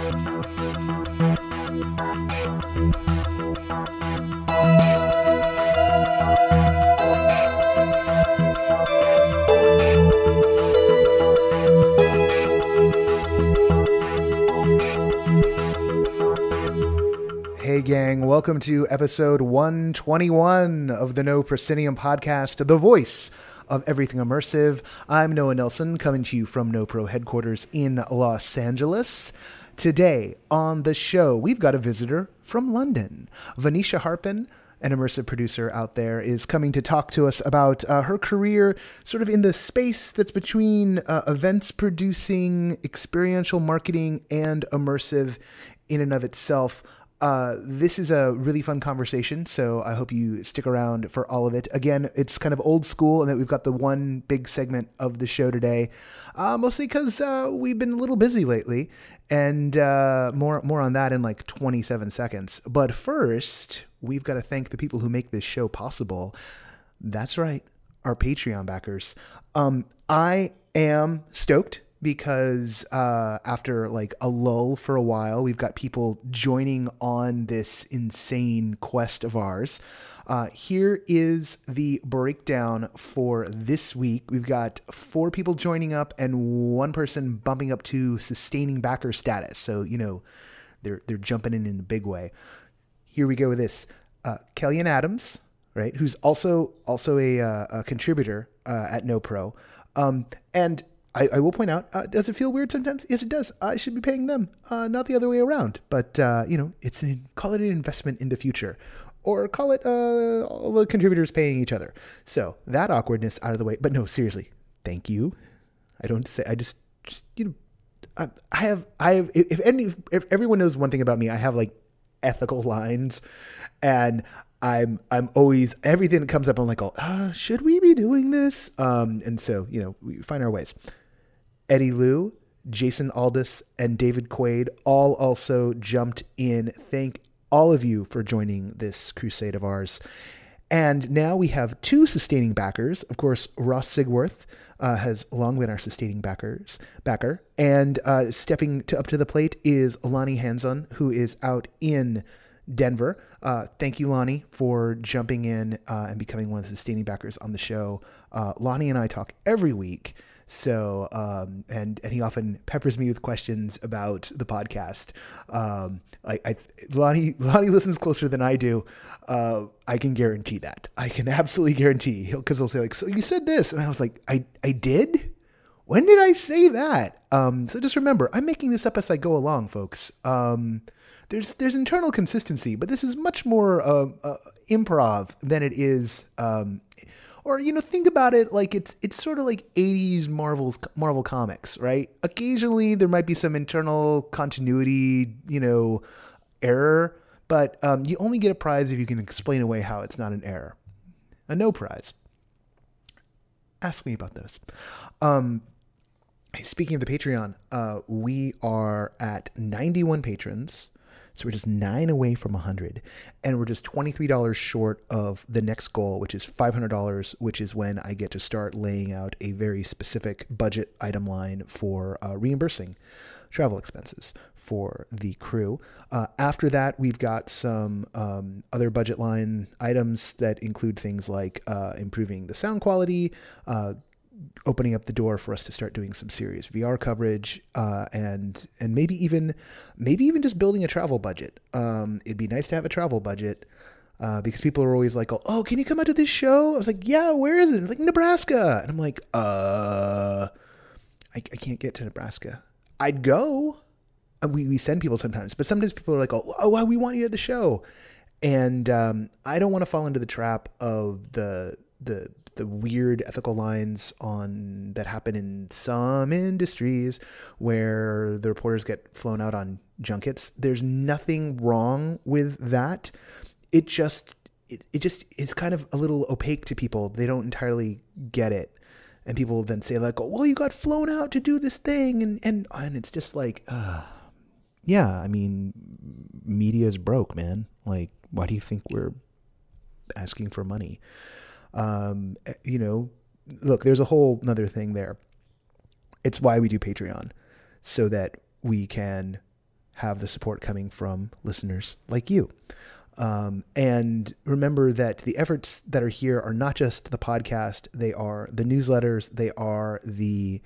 Hey, gang, welcome to episode 121 of the No Proscenium podcast, the voice of everything immersive. I'm Noah Nelson, coming to you from No Pro headquarters in Los Angeles. Today on the show, we've got a visitor from London. Venetia Harpin, an immersive producer out there, is coming to talk to us about uh, her career sort of in the space that's between uh, events producing, experiential marketing, and immersive in and of itself. Uh, this is a really fun conversation, so I hope you stick around for all of it. Again, it's kind of old school, and that we've got the one big segment of the show today, uh, mostly because uh, we've been a little busy lately, and uh, more more on that in like 27 seconds. But first, we've got to thank the people who make this show possible. That's right, our Patreon backers. Um, I am stoked because uh, after like a lull for a while, we've got people joining on this insane quest of ours. Uh, here is the breakdown for this week. We've got four people joining up and one person bumping up to sustaining backer status. So you know, they're they're jumping in in a big way. Here we go with this. Uh, Kellyanne Adams, right, who's also also a, uh, a contributor uh, at No Pro, um, and I, I, will point out, uh, does it feel weird sometimes? Yes, it does. I should be paying them, uh, not the other way around. But uh, you know, it's an call it an investment in the future, or call it uh, all the contributors paying each other. So that awkwardness out of the way. But no, seriously, thank you. I don't say. I just, just you know, I, I have, I have. If any, if everyone knows one thing about me, I have like ethical lines, and I'm I'm always everything that comes up. I'm like, oh, uh, should we be doing this? Um, and so you know, we find our ways. Eddie Liu, Jason Aldis, and David Quaid all also jumped in. Thank all of you for joining this crusade of ours. And now we have two sustaining backers. Of course, Ross Sigworth uh, has long been our sustaining backers backer, and uh, stepping to, up to the plate is Lonnie Hanson, who is out in Denver. Uh, thank you, Lonnie, for jumping in uh, and becoming one of the sustaining backers on the show. Uh, Lonnie and I talk every week so, um, and and he often peppers me with questions about the podcast. Um, I, I Lonnie Lonnie listens closer than I do. Uh, I can guarantee that. I can absolutely guarantee he'll because he'll say like, "So you said this," and I was like, "I I did." When did I say that? Um, so just remember, I'm making this up as I go along, folks. Um, there's there's internal consistency, but this is much more uh, uh, improv than it is um, or you know think about it like it's it's sort of like 80s marvel's marvel comics right? Occasionally there might be some internal continuity you know error but um, you only get a prize if you can explain away how it's not an error. A no prize. Ask me about those um, speaking of the patreon uh, we are at 91 patrons so we're just nine away from 100. And we're just $23 short of the next goal, which is $500, which is when I get to start laying out a very specific budget item line for uh, reimbursing travel expenses for the crew. Uh, after that, we've got some um, other budget line items that include things like uh, improving the sound quality, uh, opening up the door for us to start doing some serious VR coverage, uh, and and maybe even maybe even just building a travel budget. Um, it'd be nice to have a travel budget. Uh, because people are always like, "Oh, can you come out to this show?" I was like, "Yeah, where is it?" Like Nebraska, and I'm like, "Uh, I, I can't get to Nebraska. I'd go. Uh, we we send people sometimes, but sometimes people are like, "Oh, oh we want you at the show," and um, I don't want to fall into the trap of the the the weird ethical lines on that happen in some industries where the reporters get flown out on junkets. There's nothing wrong with that. It just it, it just is kind of a little opaque to people. They don't entirely get it. And people then say like, oh, well, you got flown out to do this thing. And, and, and it's just like, uh, yeah, I mean, media is broke, man. Like, why do you think we're asking for money? Um, eh, you know, look, there's a whole another thing there. It's why we do Patreon, so that we can have the support coming from listeners like you. Um, and remember that the efforts that are here are not just the podcast; they are the newsletters, they are the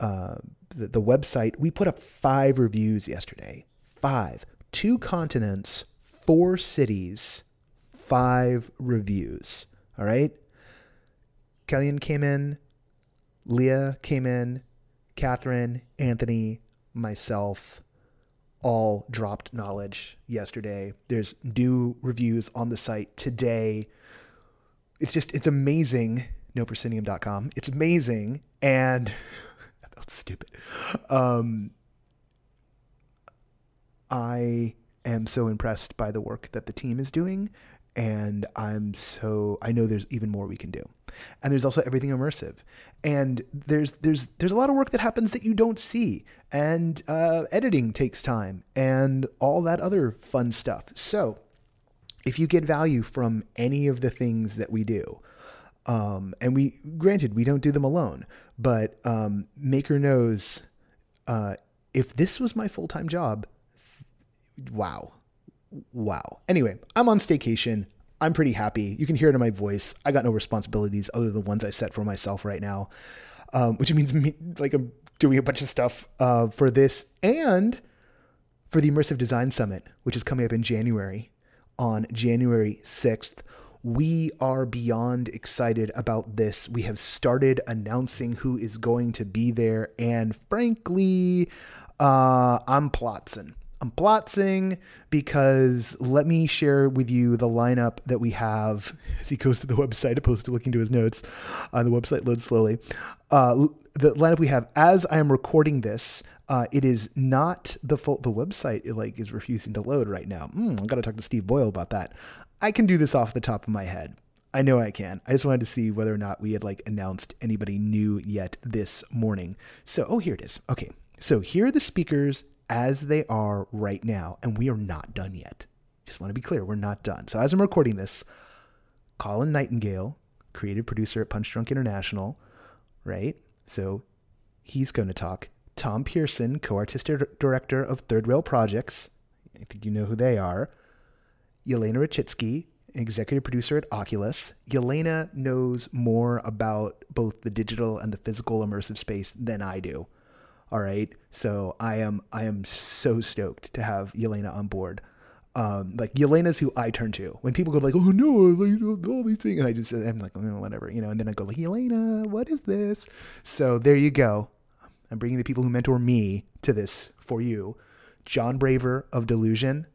uh, the, the website. We put up five reviews yesterday. Five, two continents, four cities, five reviews. All right. Kellyanne came in, Leah came in, Catherine, Anthony, myself all dropped knowledge yesterday. There's new reviews on the site today. It's just, it's amazing. NoProscenium.com. It's amazing. And that's stupid. Um, I am so impressed by the work that the team is doing. And I'm so, I know there's even more we can do. And there's also everything immersive. And there's there's there's a lot of work that happens that you don't see. And uh, editing takes time and all that other fun stuff. So if you get value from any of the things that we do um, and we granted we don't do them alone but um, maker knows uh, if this was my full-time job wow wow anyway i'm on staycation I'm pretty happy. You can hear it in my voice. I got no responsibilities other than the ones I set for myself right now, um, which means me, like I'm doing a bunch of stuff uh, for this and for the Immersive Design Summit, which is coming up in January on January 6th. We are beyond excited about this. We have started announcing who is going to be there, and frankly, uh, I'm plotzing. I'm plotzing because let me share with you the lineup that we have as he goes to the website opposed to looking to his notes. Uh, the website loads slowly. Uh, the lineup we have as I am recording this. Uh, it is not the full. The website it, like is refusing to load right now. Mm, I got to talk to Steve Boyle about that. I can do this off the top of my head. I know I can. I just wanted to see whether or not we had like announced anybody new yet this morning. So, oh, here it is. Okay. So here are the speakers as they are right now, and we are not done yet. Just want to be clear, we're not done. So as I'm recording this, Colin Nightingale, creative producer at Punchdrunk International, right? So he's going to talk. Tom Pearson, co-artistic director of Third Rail Projects. I think you know who they are. Yelena Rachitsky, executive producer at Oculus. Yelena knows more about both the digital and the physical immersive space than I do. All right. So I am I am so stoked to have Yelena on board. Um, like Yelena's who I turn to when people go like, oh no, like all these things, and I just I'm like, oh, whatever, you know, and then I go like, Yelena, what is this? So there you go. I'm bringing the people who mentor me to this for you. John Braver of Delusion,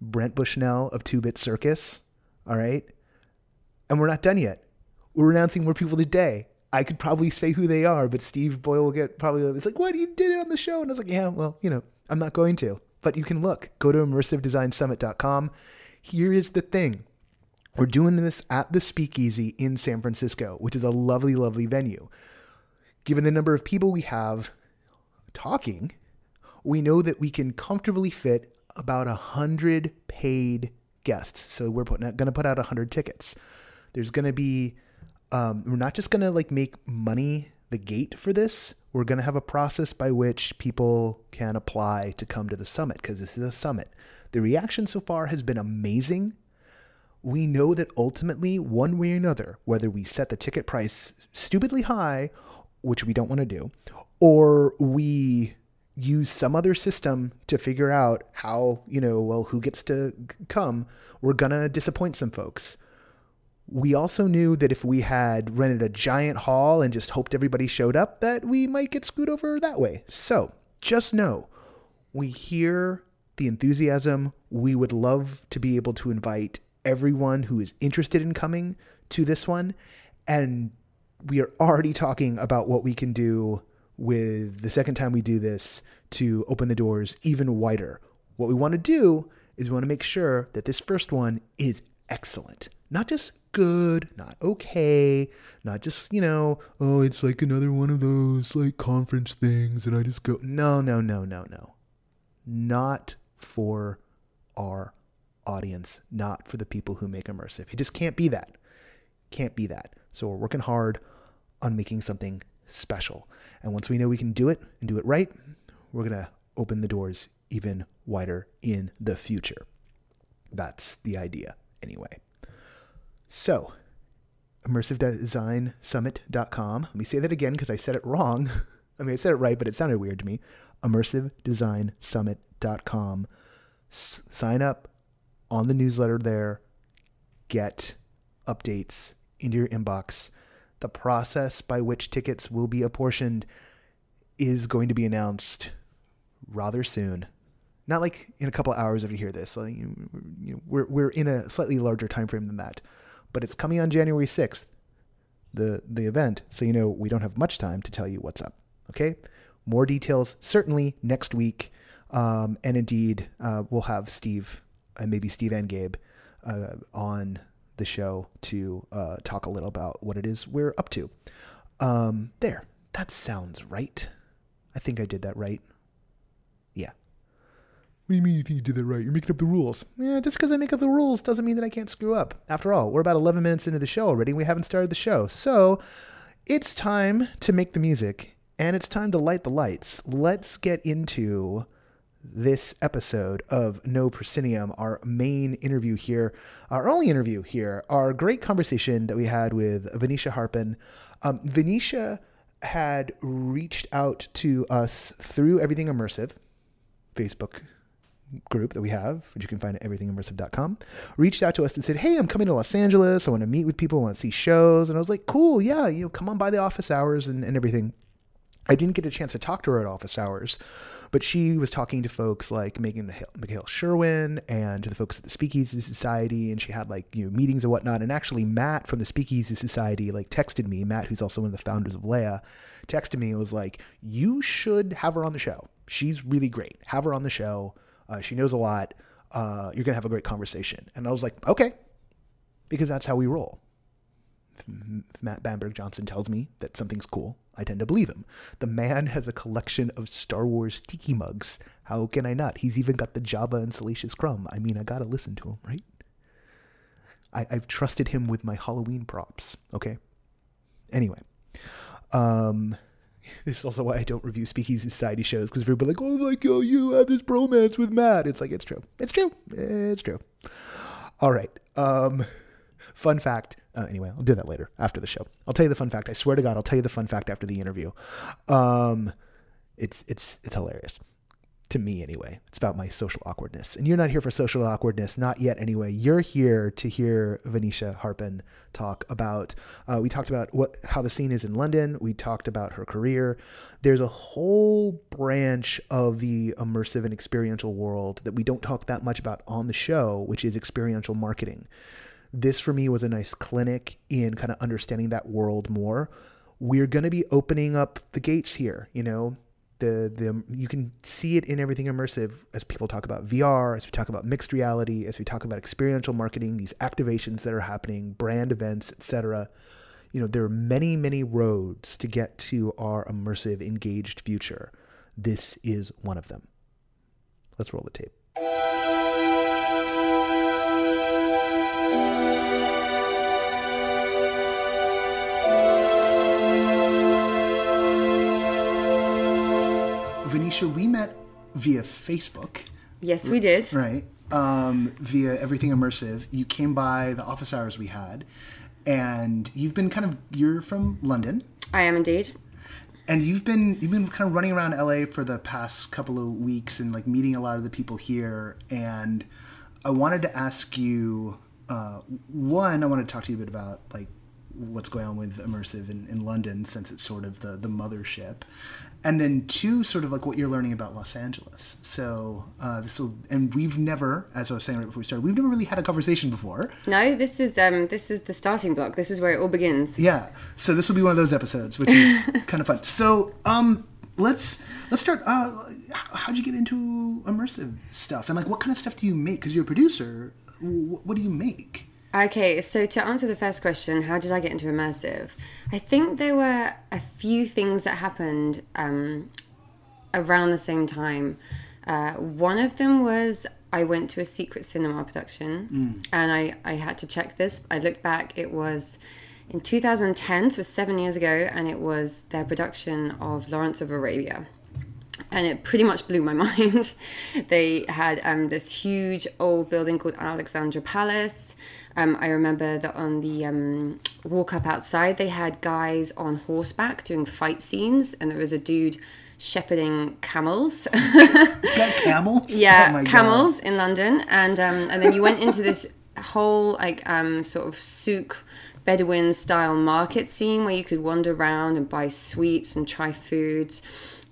Brent Bushnell of Two Bit Circus. All right, and we're not done yet. We're announcing more people today. I could probably say who they are, but Steve Boyle will get probably it's like, "What you did it on the show?" And I was like, "Yeah, well, you know, I'm not going to." But you can look. Go to immersivedesignsummit.com. Here is the thing. We're doing this at the Speakeasy in San Francisco, which is a lovely, lovely venue. Given the number of people we have talking, we know that we can comfortably fit about a hundred paid guests. So we're going to put out a hundred tickets. There's going to be um, we're not just going to like make money the gate for this. We're going to have a process by which people can apply to come to the summit because this is a summit. The reaction so far has been amazing. We know that ultimately, one way or another, whether we set the ticket price stupidly high, which we don't want to do, or we use some other system to figure out how, you know, well, who gets to come, we're going to disappoint some folks we also knew that if we had rented a giant hall and just hoped everybody showed up, that we might get screwed over that way. So just know we hear the enthusiasm. We would love to be able to invite everyone who is interested in coming to this one. And we are already talking about what we can do with the second time we do this to open the doors even wider. What we want to do is we want to make sure that this first one is excellent, not just good, not okay, not just, you know, oh, it's like another one of those like conference things and I just go, no, no, no, no, no. Not for our audience, not for the people who make immersive. It just can't be that. Can't be that. So we're working hard on making something special. And once we know we can do it and do it right, we're going to open the doors even wider in the future. That's the idea, anyway. So, immersivedesignsummit.com. Let me say that again because I said it wrong. I mean, I said it right, but it sounded weird to me. immersivedesignsummit.com. S- sign up on the newsletter there. Get updates into your inbox. The process by which tickets will be apportioned is going to be announced rather soon. Not like in a couple hours after you hear this. Like, you know, we're we're in a slightly larger time frame than that, but it's coming on January sixth, the the event. So you know we don't have much time to tell you what's up. Okay, more details certainly next week, um, and indeed uh, we'll have Steve and maybe Steve and Gabe uh, on the show to uh, talk a little about what it is we're up to. Um, there, that sounds right. I think I did that right. What do you mean you think you did that right? You're making up the rules. Yeah, just because I make up the rules doesn't mean that I can't screw up. After all, we're about 11 minutes into the show already. We haven't started the show. So it's time to make the music and it's time to light the lights. Let's get into this episode of No Proscenium, our main interview here, our only interview here, our great conversation that we had with Venetia Harpin. Um, Venetia had reached out to us through Everything Immersive, Facebook group that we have, which you can find at everythingimmersive.com, reached out to us and said, Hey, I'm coming to Los Angeles. I want to meet with people. I want to see shows. And I was like, Cool. Yeah. You know, come on by the office hours and, and everything. I didn't get a chance to talk to her at office hours, but she was talking to folks like Megan Mikhail Sherwin and to the folks at the Speakeasy Society, and she had like you know meetings and whatnot. And actually, Matt from the Speakeasy Society like texted me. Matt, who's also one of the founders of Leia, texted me and was like, "You should have her on the show. She's really great. Have her on the show. Uh, she knows a lot. Uh, you're gonna have a great conversation." And I was like, "Okay," because that's how we roll. If Matt Bamberg Johnson tells me that something's cool, I tend to believe him. The man has a collection of Star Wars tiki mugs. How can I not? He's even got the Jabba and Salacious Crumb. I mean, I gotta listen to him, right? I, I've trusted him with my Halloween props. Okay. Anyway, um, this is also why I don't review Speakeasy Society shows because everybody like, oh, like oh, you have this bromance with Matt. It's like it's true. It's true. It's true. All right. Um, fun fact uh, anyway, I'll do that later after the show. I'll tell you the fun fact. I swear to God, I'll tell you the fun fact after the interview. Um, it's it's it's hilarious to me anyway. It's about my social awkwardness, and you're not here for social awkwardness, not yet anyway. You're here to hear Venetia Harpin talk about. Uh, we talked about what how the scene is in London. We talked about her career. There's a whole branch of the immersive and experiential world that we don't talk that much about on the show, which is experiential marketing this for me was a nice clinic in kind of understanding that world more. We're going to be opening up the gates here, you know. The, the um, you can see it in everything immersive as people talk about VR, as we talk about mixed reality, as we talk about experiential marketing, these activations that are happening, brand events, etc. You know, there are many, many roads to get to our immersive, engaged future. This is one of them. Let's roll the tape. Venetia, we met via Facebook. Yes, we did. Right. Um, via Everything Immersive. You came by the office hours we had, and you've been kind of you're from London. I am indeed. And you've been you've been kind of running around LA for the past couple of weeks and like meeting a lot of the people here. And I wanted to ask you uh, one. I want to talk to you a bit about like what's going on with immersive in, in London since it's sort of the the mothership, and then two, sort of like what you're learning about Los Angeles. So uh, this will, and we've never, as I was saying right before we started, we've never really had a conversation before. No, this is um, this is the starting block. This is where it all begins. Yeah. So this will be one of those episodes, which is kind of fun. So um, let's let's start. Uh, how'd you get into immersive stuff, and like what kind of stuff do you make? Because you're a producer. What do you make? Okay, so to answer the first question, how did I get into immersive? I think there were a few things that happened um, around the same time. Uh, one of them was I went to a secret cinema production mm. and I, I had to check this. I looked back, it was in 2010, so it was seven years ago, and it was their production of Lawrence of Arabia. and it pretty much blew my mind. they had um, this huge old building called Alexandra Palace. Um, I remember that on the um, walk up outside, they had guys on horseback doing fight scenes, and there was a dude shepherding camels. Camels? yeah, Oh my God. camels in London, and um, and then you went into this whole like um, sort of souk Bedouin style market scene where you could wander around and buy sweets and try foods.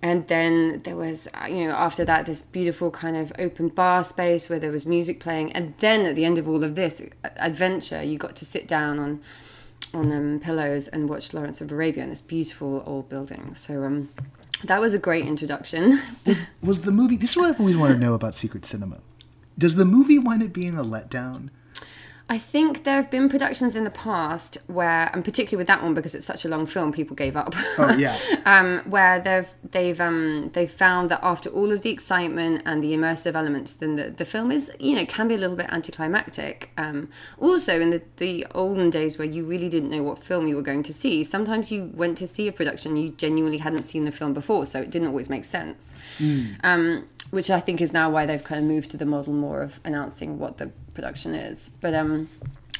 And then there was, uh, you know, after that, this beautiful kind of open bar space where there was music playing. And then at the end of all of this adventure, you got to sit down on on um, pillows and watch Lawrence of Arabia in this beautiful old building. So um, that was a great introduction. Was, was the movie. This is what I've always wanted to know about Secret Cinema. Does the movie wind up being a letdown? I think there have been productions in the past where, and particularly with that one because it's such a long film, people gave up. Oh, yeah. um, where they've they've um, they've found that after all of the excitement and the immersive elements, then the, the film is you know can be a little bit anticlimactic. Um, also, in the the olden days where you really didn't know what film you were going to see, sometimes you went to see a production you genuinely hadn't seen the film before, so it didn't always make sense. Um, which I think is now why they've kind of moved to the model more of announcing what the production is. But um,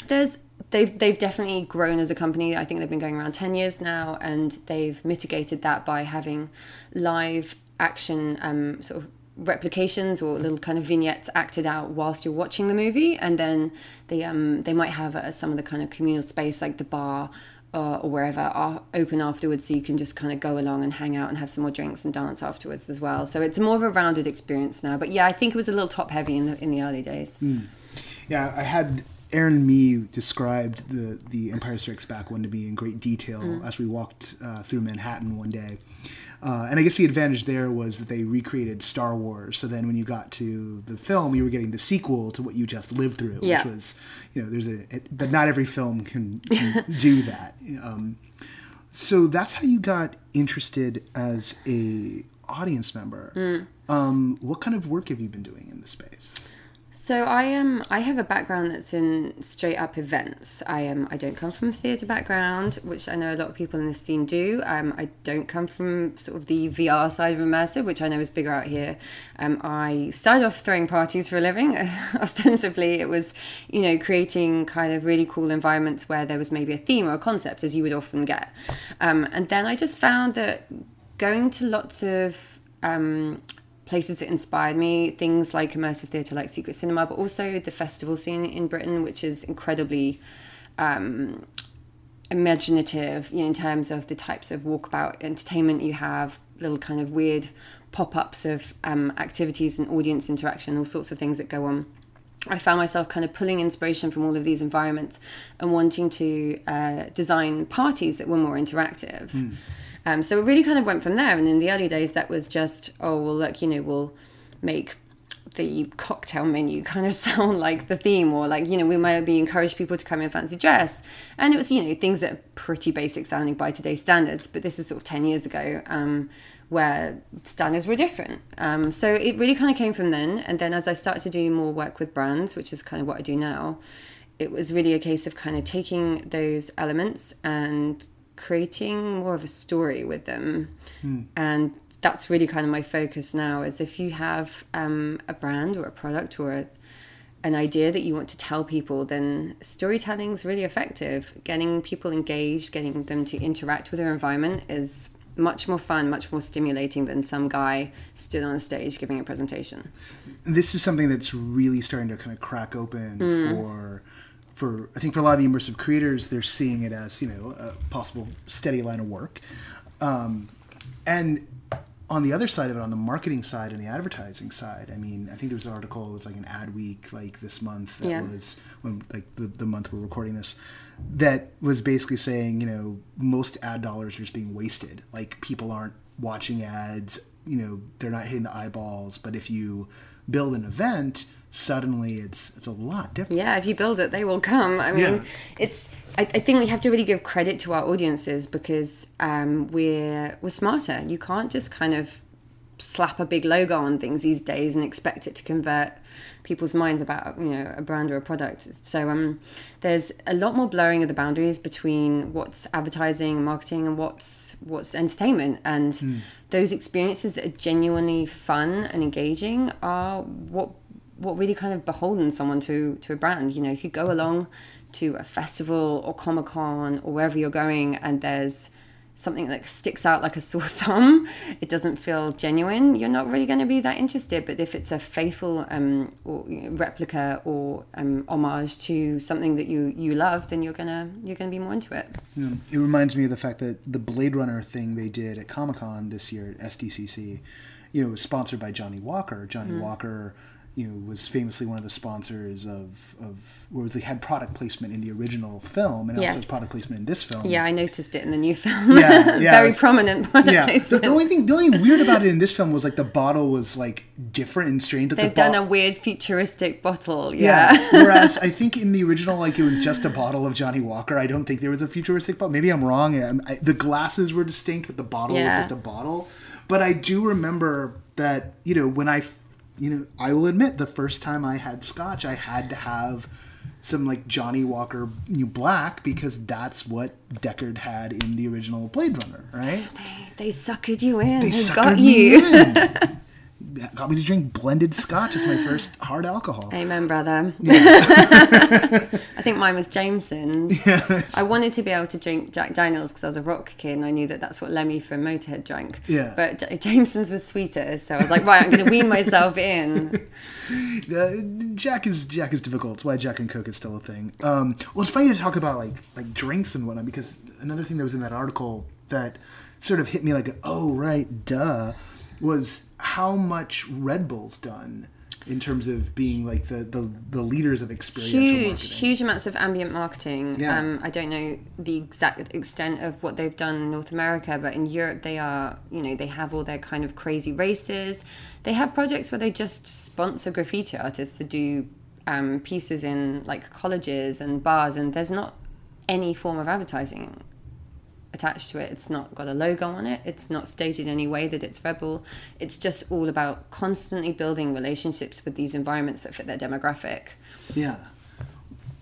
there's they've they've definitely grown as a company. I think they've been going around ten years now, and they've mitigated that by having live action um, sort of replications or little kind of vignettes acted out whilst you're watching the movie, and then they um they might have uh, some of the kind of communal space like the bar. Uh, or wherever are open afterwards, so you can just kind of go along and hang out and have some more drinks and dance afterwards as well. So it's more of a rounded experience now. But yeah, I think it was a little top heavy in the in the early days. Yeah, I had Aaron and me described the the Empire Strikes Back one to me in great detail Mm. as we walked uh, through Manhattan one day. Uh, and I guess the advantage there was that they recreated Star Wars. So then when you got to the film, you were getting the sequel to what you just lived through, Yeah. which was, you know, there's a, it, but not every film can, can do that. Um, so that's how you got interested as a audience member. Mm. Um, what kind of work have you been doing in the space? So I am. I have a background that's in straight up events. I am. I don't come from a theatre background, which I know a lot of people in this scene do. Um, I don't come from sort of the VR side of immersive, which I know is bigger out here. Um, I started off throwing parties for a living. Ostensibly, it was you know creating kind of really cool environments where there was maybe a theme or a concept, as you would often get. Um, and then I just found that going to lots of um, places that inspired me, things like immersive theatre like Secret Cinema, but also the festival scene in Britain, which is incredibly um, imaginative you know, in terms of the types of walkabout entertainment you have, little kind of weird pop ups of um, activities and audience interaction, all sorts of things that go on. I found myself kind of pulling inspiration from all of these environments and wanting to uh, design parties that were more interactive. Um, so it really kind of went from there. And in the early days, that was just, oh, well, look, you know, we'll make the cocktail menu kind of sound like the theme or like you know we might be encourage people to come in fancy dress. And it was you know things that are pretty basic sounding by today's standards but this is sort of 10 years ago um, where standards were different. Um, so it really kind of came from then. And then as i started to do more work with brands which is kind of what i do now it was really a case of kind of taking those elements and creating more of a story with them. And that's really kind of my focus now is if you have um, a brand or a product or a, an idea that you want to tell people then storytelling is really effective. Getting people engaged getting them to interact with their environment is much more fun much more stimulating than some guy stood on a stage giving a presentation. This is something that's really starting to kind of crack open for for I think for a lot of the immersive creators, they're seeing it as you know a possible steady line of work, um, and on the other side of it, on the marketing side and the advertising side, I mean, I think there was an article. It was like an Adweek, like this month. That Yeah. was when like the, the month we're recording this. That was basically saying, you know, most ad dollars are just being wasted. Like people aren't watching ads. You know, they're not hitting the eyeballs. But if you build an event, suddenly it's it's a lot different. yeah if you build it they will come i mean Yeah. it's I, I think we have to really give credit to our audiences because um, we're we're smarter you can't just kind of slap a big logo on things these days and expect it to convert people's minds about you know a brand or a product. So um, there's a lot more blurring of the boundaries between what's advertising and marketing and what's what's entertainment. And mm. those experiences that are genuinely fun and engaging are what what really kind of beholden someone to to a brand. You know, if you go along to a festival or Comic Con or wherever you're going and there's something that sticks out like a sore thumb, it doesn't feel genuine, you're not really going to be that interested. But if it's a faithful um, or, you know, replica or um, homage to something that you you love, then you're gonna you're gonna be more into it. Yeah. It reminds me of the fact that the Blade Runner thing they did at Comic Con this year at SDCC, you know, was sponsored by Johnnie Walker. Johnnie mm. Walker you know, was famously one of the sponsors of of or they had product placement in the original film and yes. also product placement in this film. Yeah, I noticed it in the new film. Yeah, yeah very prominent product yeah. placement. The, the, only thing the only weird about it in this film was like the bottle was like different and strange. They've the done a weird futuristic bottle. Yeah. yeah. Whereas I think in the original, like it was just a bottle of Johnnie Walker. I don't think there was a futuristic bottle. Maybe I'm wrong. I, I, the glasses were distinct, but the bottle yeah. was just a bottle. But I do remember that you know when I you know, I will admit the first time I had scotch, I had to have some like Johnnie Walker New Black because that's what Deckard had in the original Blade Runner, right? They, they suckered you in. They, they got you. got me to drink blended scotch as my first hard alcohol. Amen, brother. Yeah. I think mine was Jameson's. Yeah, I wanted to be able to drink Jack Daniels because I was a rock kid and I knew that that's what Lemmy from Motorhead drank. Yeah. But Jameson's was sweeter, so I was like, right, I'm going to wean myself in. Uh, Jack is Jack is difficult. It's why Jack and Coke is still a thing. Um, well, it's funny to talk about like like drinks and whatnot because another thing that was in that article that sort of hit me like, oh right, duh was how much Red Bull's done in terms of being like the the, the leaders of experiential huge marketing. huge amounts of ambient marketing yeah. um, i don't know the exact extent of what they've done in north america but in europe they are you know they have all their kind of crazy races they have projects where they just sponsor graffiti artists to do um, pieces in like colleges and bars and there's not any form of advertising attached to it. It's not got a logo on it. It's not stated in any way that it's Red Bull. It's just all about constantly building relationships with these environments that fit their demographic. Yeah,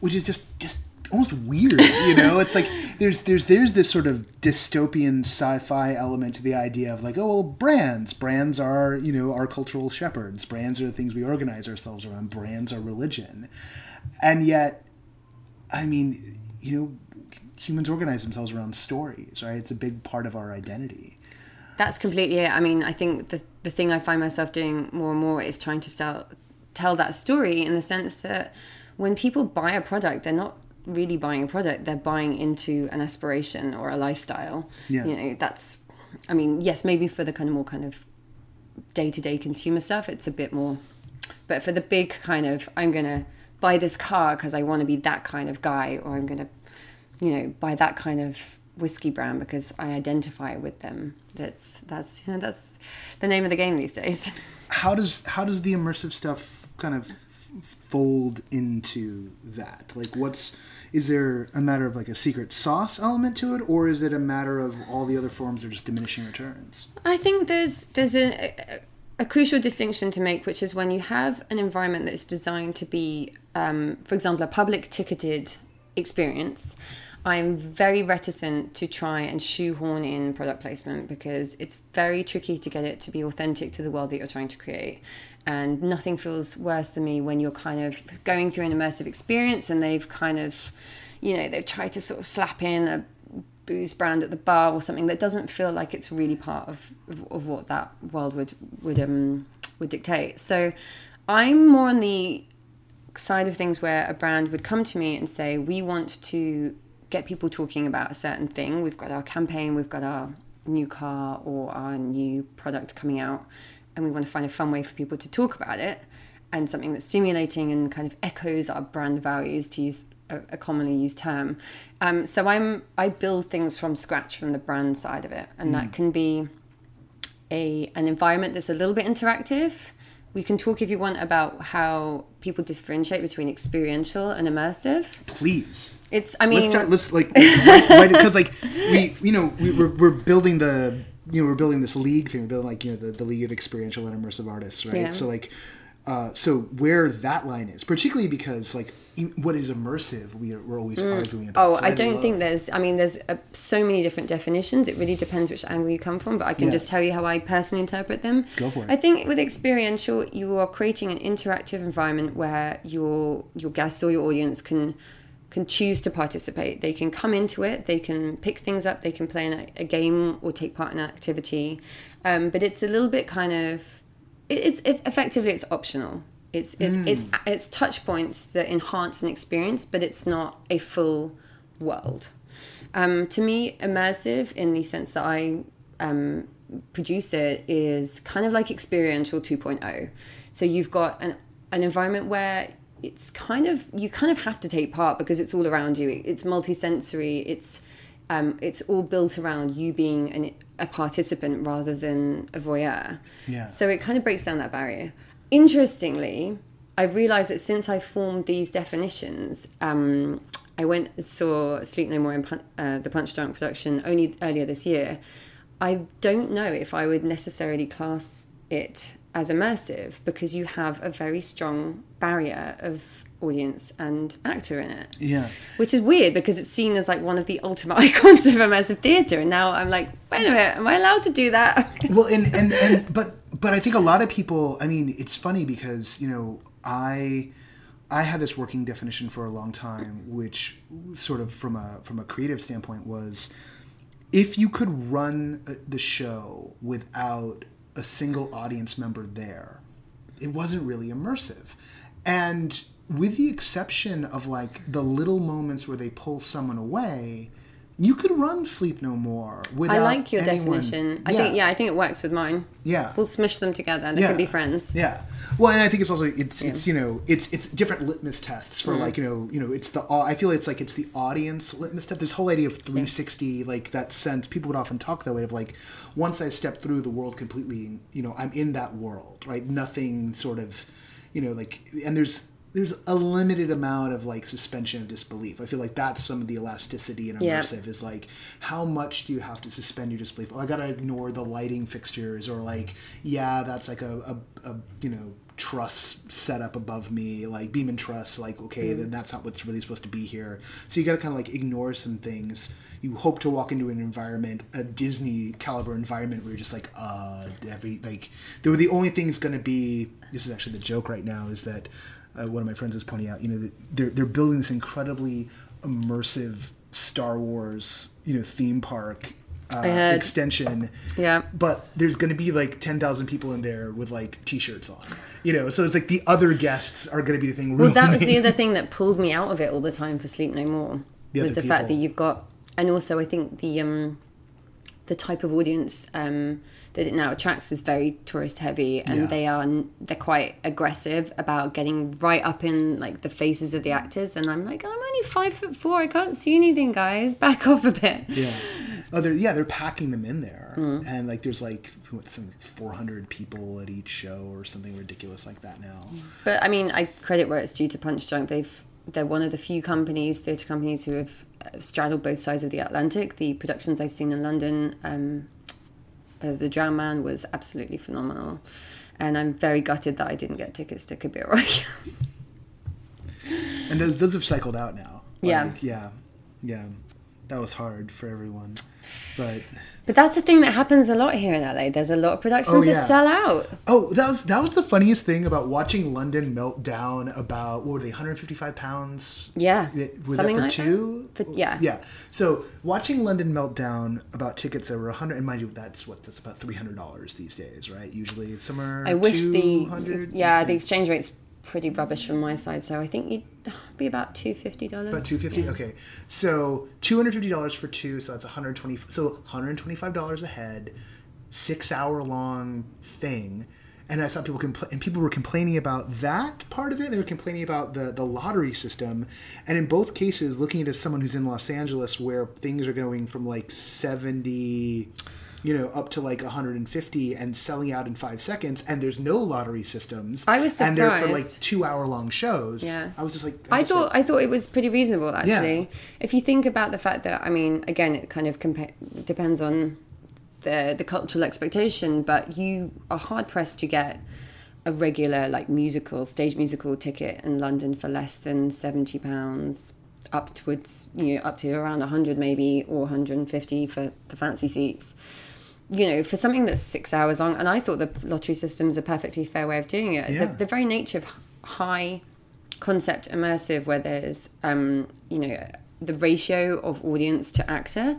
which is just just almost weird. You know, it's like there's there's there's this sort of dystopian sci-fi element to the idea of like, oh well, brands. Brands are you know our cultural shepherds. Brands are the things we organize ourselves around. Brands are religion, and yet, I mean, you know humans organize themselves around stories, right? It's a big part of our identity. That's completely it. I mean, I think the the thing I find myself doing more and more is trying to tell tell that story in the sense that when people buy a product, they're not really buying a product; they're buying into an aspiration or a lifestyle. Yeah. You know, that's. I mean, yes, maybe for the kind of more kind of day to day consumer stuff, it's a bit more. But for the big kind of, I'm gonna buy this car because I want to be that kind of guy, or I'm gonna you know, by that kind of whiskey brand because I identify with them. That's that's you know, that's the name of the game these days. How does how does the immersive stuff kind of fold into that? Like, what's is there a matter of like a secret sauce element to it, or is it a matter of all the other forms are just diminishing returns? I think there's there's a, a crucial distinction to make, which is when you have an environment that's designed to be, um, for example, a public ticketed experience I'm very reticent to try and shoehorn in product placement because it's very tricky to get it to be authentic to the world that you're trying to create. And nothing feels worse than me when you're kind of going through an immersive experience and they've kind of, you know, they've tried to sort of slap in a booze brand at the bar or something that doesn't feel like it's really part of, of, of what that world would would um would dictate. So I'm more on the side of things where a brand would come to me and say, "We want to get people talking about a certain thing. We've got our campaign, we've got our new car or our new product coming out, and we want to find a fun way for people to talk about it and something that's stimulating and kind of echoes our brand values to use a, a commonly used term. Um, so I'm I build things from scratch from the brand side of it, and mm. that can be a an environment that's a little bit interactive we can talk if you want about how people differentiate between experiential and immersive. Please. It's. I mean, let's, let's like because like we you know we, we're, we're building the you know we're building this league thing. We're building like you know the, the League of Experiential and Immersive Artists, right? Yeah. So like, uh, so where that line is, particularly because like what is immersive, we are, we're always arguing about. Oh, I don't love- think there's. I mean, there's uh, so many different definitions. It really depends which angle you come from. But I can Yeah. just tell you how I personally interpret them. Go for it. I think with experiential, you are creating an interactive environment where your your guests or your audience can can choose to participate. They can come into it. They can pick things up. They can play in a, a game or take part in an activity. Um, but it's a little bit kind of it's it, effectively it's optional. It's it's, it's it's touch points that enhance an experience, but it's not a full world. Um, to me, immersive in the sense that I um, produce it is kind of like experiential 2.0. So you've got an an environment where it's kind of you kind of have to take part because it's all around you. It's multisensory. It's um, it's all built around you being an, a participant rather than a voyeur. Yeah. So it kind of breaks down that barrier. Interestingly, I've realized that since I formed these definitions, um, I went and saw Sleep No More in Pun- uh, the Punchdrunk production only earlier this year. I don't know if I would necessarily class it as immersive because you have a very strong barrier of audience and actor in it. Yeah. Which is weird because it's seen as like one of the ultimate icons of immersive theatre. And now I'm like, wait a minute, am I allowed to do that? well and, and and but but i think a lot of people i mean it's funny because you know i i had this working definition for a long time which sort of from a from a creative standpoint was if you could run uh, the show without a single audience member there it wasn't really immersive and with the exception of like the little moments where they pull someone away you could run sleep no more without I like your anyone- definition. I think, yeah, I think it works with mine. yeah We'll smush them together. And they yeah. can be friends. Yeah. Well, and I think it's also it's it's you know it's it's different litmus tests for mm. like you know you know it's the I feel it's like it's the audience litmus test. This whole idea of 360 like that sense people would often talk that way of like once I step through the world completely you know I'm in that world right nothing sort of you know like and there's there's a limited amount of like suspension of disbelief. I feel like that's some of the elasticity in Yeah. immersive is like how much do you have to suspend your disbelief? Oh, I gotta ignore the lighting fixtures, or like yeah, that's like a, a, a you know truss set up above me, like beam and truss. Like okay, then that's not what's really supposed to be here. So you gotta kind of like ignore some things. You hope to walk into an environment, a Disney caliber environment, where you're just like, uh, every like, there were the only things going to be. This is actually the joke right now is that uh, one of my friends is pointing out, you know, that they're they're building this incredibly immersive Star Wars, you know, theme park uh, extension. Yeah. But there's going to be like ten thousand people in there with like t-shirts on, you know. So it's like the other guests are going to be the thing. Well, that was the other thing that pulled me out of it all the time for Sleep No More. The was the fact that you've got, and also I think the um, the type of audience um, that it now attracts is very tourist heavy, and Yeah. they are they're quite aggressive about getting right up in like the faces of the actors. And I'm like, I'm only five foot four, I can't see anything, guys. Back off a bit. Yeah. Oh, they're yeah, they're packing them in there, Hmm. and like there's like some 400 people at each show or something ridiculous like that now. But I mean, I credit where it's due to Punchdrunk. They've they're one of the few companies, theatre companies, who have uh, straddled both sides of the Atlantic. The productions I've seen in London, um, uh, The Drowned Man was absolutely phenomenal, and I'm very gutted that I didn't get tickets to Kabeiroi. And those those have cycled out now. Yeah. Yeah, yeah. That was hard for everyone, but but that's a thing that happens a lot here in LA. There's a lot of productions Oh, yeah. that sell out. oh, that was that was the funniest thing about watching London melt down. About what were they, 155 pounds? Yeah, Was something that for like two? that. For- yeah. Yeah. So watching London melt down about tickets that were 100, and mind you, that's what that's about 300 dollars these days, right? Usually it's somewhere. I wish the yeah the exchange rate's pretty rubbish from my side, so I think you'd be about two fifty dollars. About two fifty. Okay, so two hundred fifty dollars for two. So that's one hundred twenty. So one hundred twenty five dollars a head, six hour long thing. And I saw people compl- and people were complaining about that part of it. They were complaining about the the lottery system, and in both cases, looking at it as someone who's in Los Angeles, where things are going from like seventy, you know, up to like 150 and selling out in five seconds, and there's no lottery systems. I was surprised. and they're for like two hour long shows. Yeah. I was just like, I like- thought I thought it was pretty reasonable actually. If you think about the fact that I mean, again, it kind of compa- depends on the the cultural expectation, but you are hard pressed to get a regular like musical stage musical ticket in London for less than seventy pounds upwards, you know, up to around hundred maybe or hundred and fifty for the fancy seats. You know, for something that's six hours long, and I thought the lottery system is a perfectly fair way of doing it. Yeah. The, the very nature of high concept immersive, where there's, um, you know, the ratio of audience to actor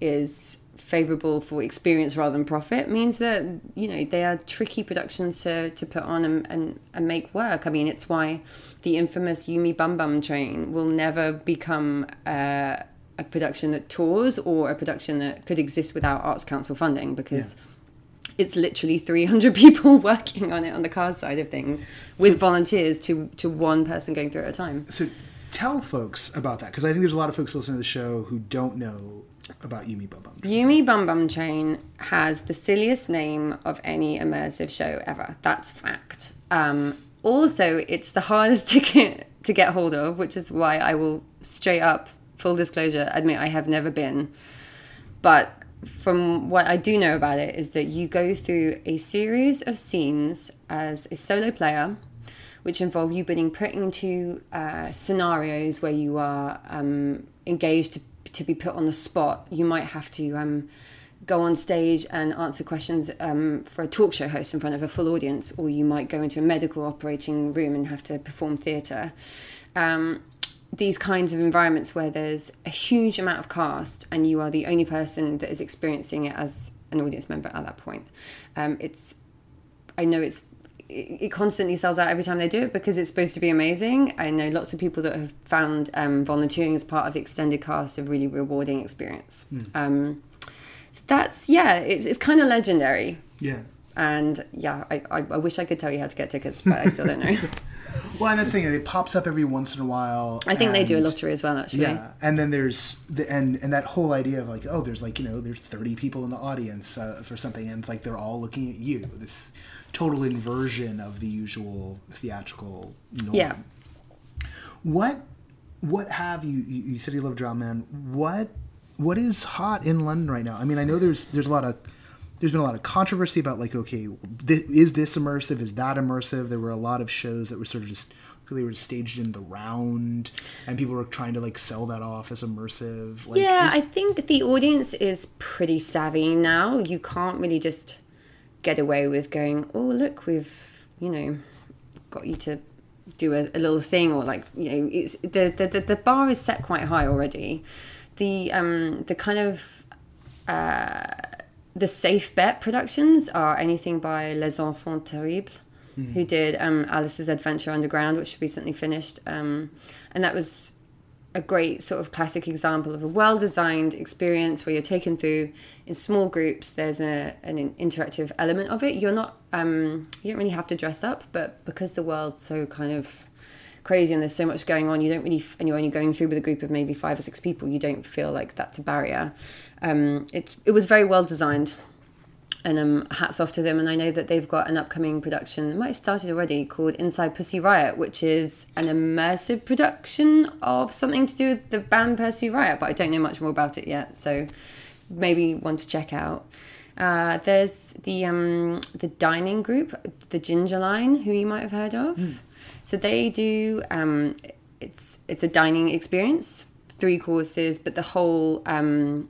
is favorable for experience rather than profit means that you know they are tricky productions to, to put on and, and, and make work i mean it's why the infamous You Me Bum Bum Train will never become uh, a production that tours or a production that could exist without arts council funding because it's literally 300 people working on it on the cast side of things with volunteers to to one person going through at a time So tell folks about that because I think there's a lot of folks listening to the show who don't know about You Me Bum Bum. You Me Bum Bum Train has the silliest name of any immersive show ever. That's fact. Um, also, it's the hardest ticket to get hold of, which is why I will straight up, full disclosure, admit I have never been. But from what I do know about it, is that you go through a series of scenes as a solo player, which involve you being put into uh, scenarios where you are um, engaged to, to be put on the spot. You might have to um, go on stage and answer questions um, for a talk show host in front of a full audience, or you might go into a medical operating room and have to perform theatre. Um, these kinds of environments where there's a huge amount of cast and you are the only person that is experiencing it as an audience member at that point. Um, it's, I know it's, it, it constantly sells out every time they do it because it's supposed to be amazing. I know lots of people that have found um, volunteering as part of the extended cast a really rewarding experience. Um, so that's yeah, it's it's kind of legendary. Yeah. And yeah, I, I, I wish I could tell you how to get tickets, but I still don't know. Well, and the thing it pops up every once in a while. I think they do a lottery as well, actually. Yeah, and then there's the and and that whole idea of like, oh, there's like you know, there's 30 people in the audience uh, for something, and it's like they're all looking at you. This total inversion of the usual theatrical norm. Yeah. What what have you? You you said you love Drowned Man. What what is hot in London right now? I mean, I know there's there's a lot of there's been a lot of controversy about like, okay, th- is this immersive? Is that immersive? There were a lot of shows that were sort of just they were staged in the round, and people were trying to like sell that off as immersive. Like, yeah, is- I think the audience is pretty savvy now. You can't really just get away with going, oh, look, we've, you know, got you to do a, a little thing or like, you know, it's the, the, the, the bar is set quite high already. The, um, the kind of, uh, the safe bet productions are anything by Les Enfants Terribles, who did um, Alice's Adventure Underground, which recently finished. Um, and that was a great sort of classic example of a well designed experience where you're taken through in small groups. There's a, an interactive element of it. You're not, um, you don't really have to dress up, but because the world's so kind of crazy and there's so much going on, you don't really, f- and you're only going through with a group of maybe five or six people, you don't feel like that's a barrier. Um, it's, it was very well designed and um, hats off to them. And I know that they've got an upcoming production, it might have started already, called Inside Pussy Riot, which is an immersive production of something to do with the band Pussy Riot, but I don't know much more about it yet. So maybe one to check out. Uh, there's the um, the dining group, the Ginger Line, who you might have heard of. So they do um, it's it's a dining experience, three courses, but the whole um,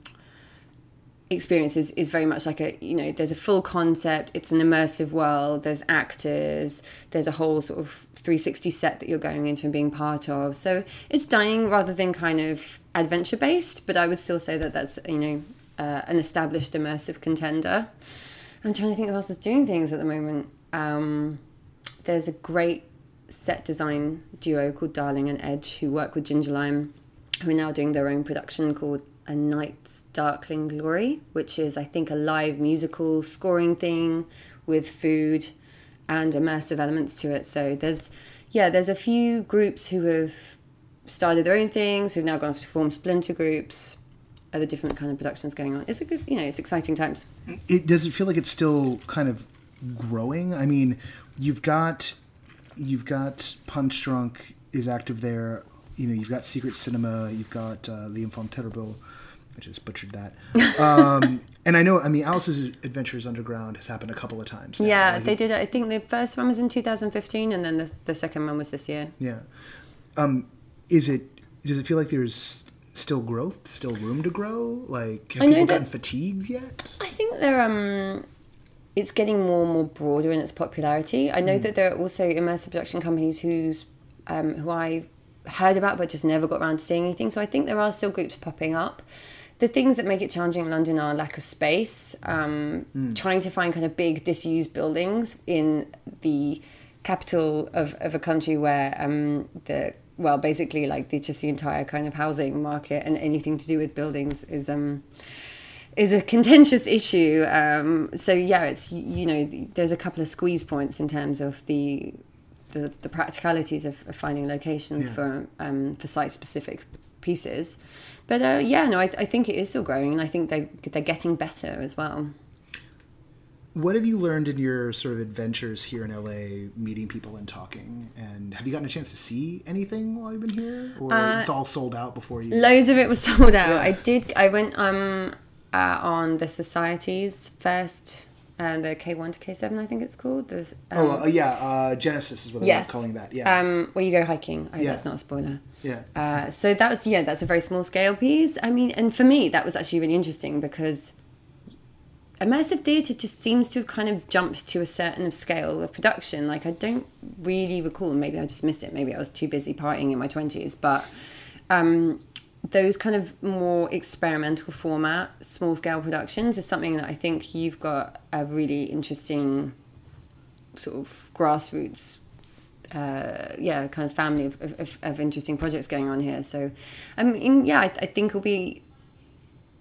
experience is, is very much like a you know there's a full concept it's an immersive world there's actors there's a whole sort of 360 set that you're going into and being part of. So it's dining rather than kind of adventure based but i would still say that that's you know uh, an established immersive contender. I'm trying to think who else is doing things at the moment. Um, there's a great set design duo called darling and edge who work with Ginger Line who are now doing their own production called a Night's Darkling Glory, which is, I think, a live musical scoring thing with food and immersive elements to it. So there's, yeah, there's a few groups who have started their own things, who've now gone off to form splinter groups, other different kind of productions going on. It's a good, you know, it's exciting times. it does it feel like it's still kind of growing i mean you've got you've got Punchdrunk is active there you know you've got secret cinema you've got uh, the infant terrible I just butchered that. Um, and I know, I mean, Alice's Adventures Underground has happened a couple of times. now. Yeah, Like, they did. I think the first one was in 2015, and then the, the second one was this year. Yeah. Um, is it? Does it feel like there's still growth, still room to grow? Like, have I people that- gotten fatigued yet? I think they're um, it's getting more and more broader in its popularity. I know that there are also immersive production companies who's um, who I heard about but just never got around to seeing anything. So I think there are still groups popping up. The things that make it challenging in London are lack of space, um, trying to find kind of big disused buildings in the capital of, of a country where um, the well basically like the just the entire kind of housing market and anything to do with buildings is um is a contentious issue. Um, so yeah, it's you know there's a couple of squeeze points in terms of the the, the practicalities of, of finding locations Yeah. for um, for site specific pieces. But uh, yeah, no, I, I think it is still growing, and I think they they're getting better as well. What have you learned in your sort of adventures here in LA, meeting people and talking? And have you gotten a chance to see anything while you've been here, or Uh, it's all sold out before you? Loads of it was sold out. Yeah. I did. I went um uh, on the society's first, uh, the K one to K seven, I think it's called. The, um, oh uh, yeah, uh, Genesis is what yes, they're calling that. Yeah, Um, where you go hiking. I Yeah. that's not a spoiler. yeah. Uh, so that was yeah, that's a very small scale piece. I mean, and for me, that was actually really interesting because immersive theatre just seems to have kind of jumped to a certain scale of production. Like I don't really recall, maybe I just missed it. Maybe I was too busy partying in my twenties, but um, those kind of more experimental format, small scale productions is something that I think you've got a really interesting sort of grassroots uh, yeah, kind of family of, of, of interesting projects going on here. So, I mean, yeah, I, I think it'll be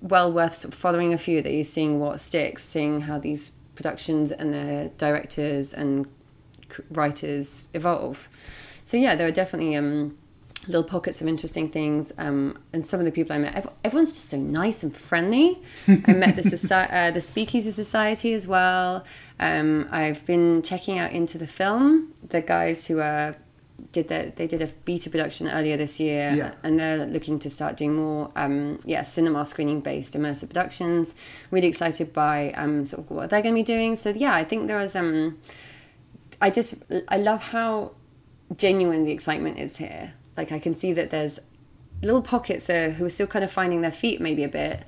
well worth sort of following a few of these, seeing what sticks, seeing how these productions and the directors and writers evolve. So, yeah, there are definitely um, little pockets of interesting things. Um, and some of the people I met, everyone's just so nice and friendly. I met the, soci- uh, the Speakeasy Society as well. Um, I've been checking out into the film. The guys who are did that they did a beta production earlier this year Yeah. and they're looking to start doing more um yeah cinema screening based immersive productions really excited by um sort of what they're going to be doing so yeah i think there was um i just i love how genuine the excitement is here like i can see that there's little pockets uh, who are still kind of finding their feet maybe a bit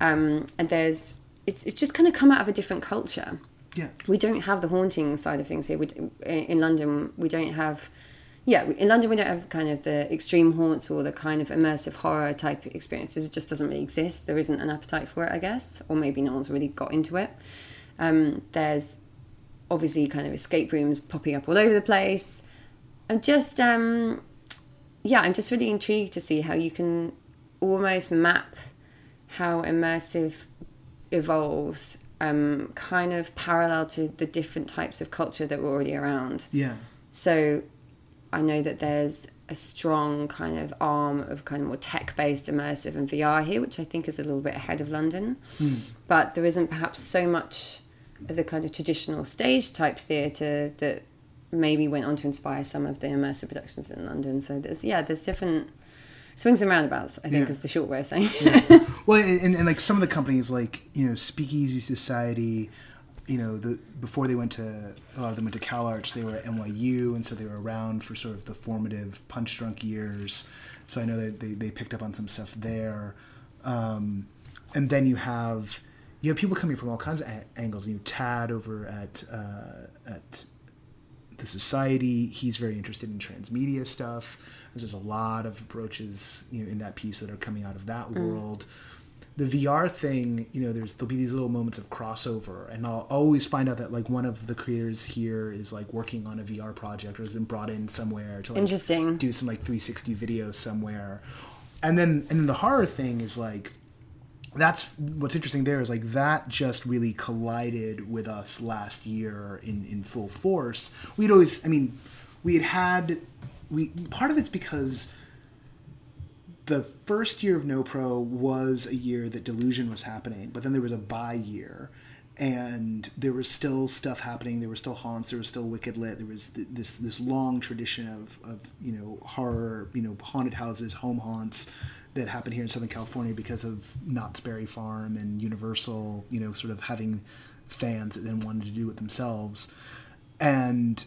um and there's it's it's just kind of come out of a different culture yeah. we don't have the haunting side of things here. We, in London, we don't have, yeah, in London we don't have kind of the extreme haunts or the kind of immersive horror type experiences. It just doesn't really exist. There isn't an appetite for it, I guess, or maybe no one's really got into it. Um, there's obviously kind of escape rooms popping up all over the place. I'm just, um, yeah, I'm just really intrigued to see how you can almost map how immersive evolves um, kind of parallel to the different types of culture that were already around. Yeah. So I know that there's a strong kind of arm of kind of more tech based immersive and VR here, which I think is a little bit ahead of London. But there isn't perhaps so much of the kind of traditional stage type theatre that maybe went on to inspire some of the immersive productions in London. So there's yeah, there's different swings and roundabouts, I think Yeah. is the short way of saying. Well, and, and like some of the companies, like you know, Speakeasy Society, you know, the before they went to a lot of them went to Cal Arts, they were at NYU, and so they were around for sort of the formative Punchdrunk years. So I know that they, they picked up on some stuff there, um, and then you have you have people coming from all kinds of a- angles. You know, Tad over at uh, at the society. He's very interested in transmedia stuff. There's a lot of approaches, you know, in that piece that are coming out of that mm. world. The VR thing, you know, there's there'll be these little moments of crossover, and I'll always find out that like one of the creators here is like working on a VR project or has been brought in somewhere to like Interesting. do some like 360 videos somewhere, and then and then the horror thing is like that's what's interesting there is like that just really collided with us last year in in full force. We'd always i mean we had had we part of it's because the first year of no pro was a year that delusion was happening but then there was a buy year and there was still stuff happening. There were still haunts. There was still wicked lit. There was th- this this long tradition of of you know horror you know haunted houses home haunts that happened here in Southern California because of Knott's Berry Farm and Universal, you know, sort of having fans that then wanted to do it themselves, and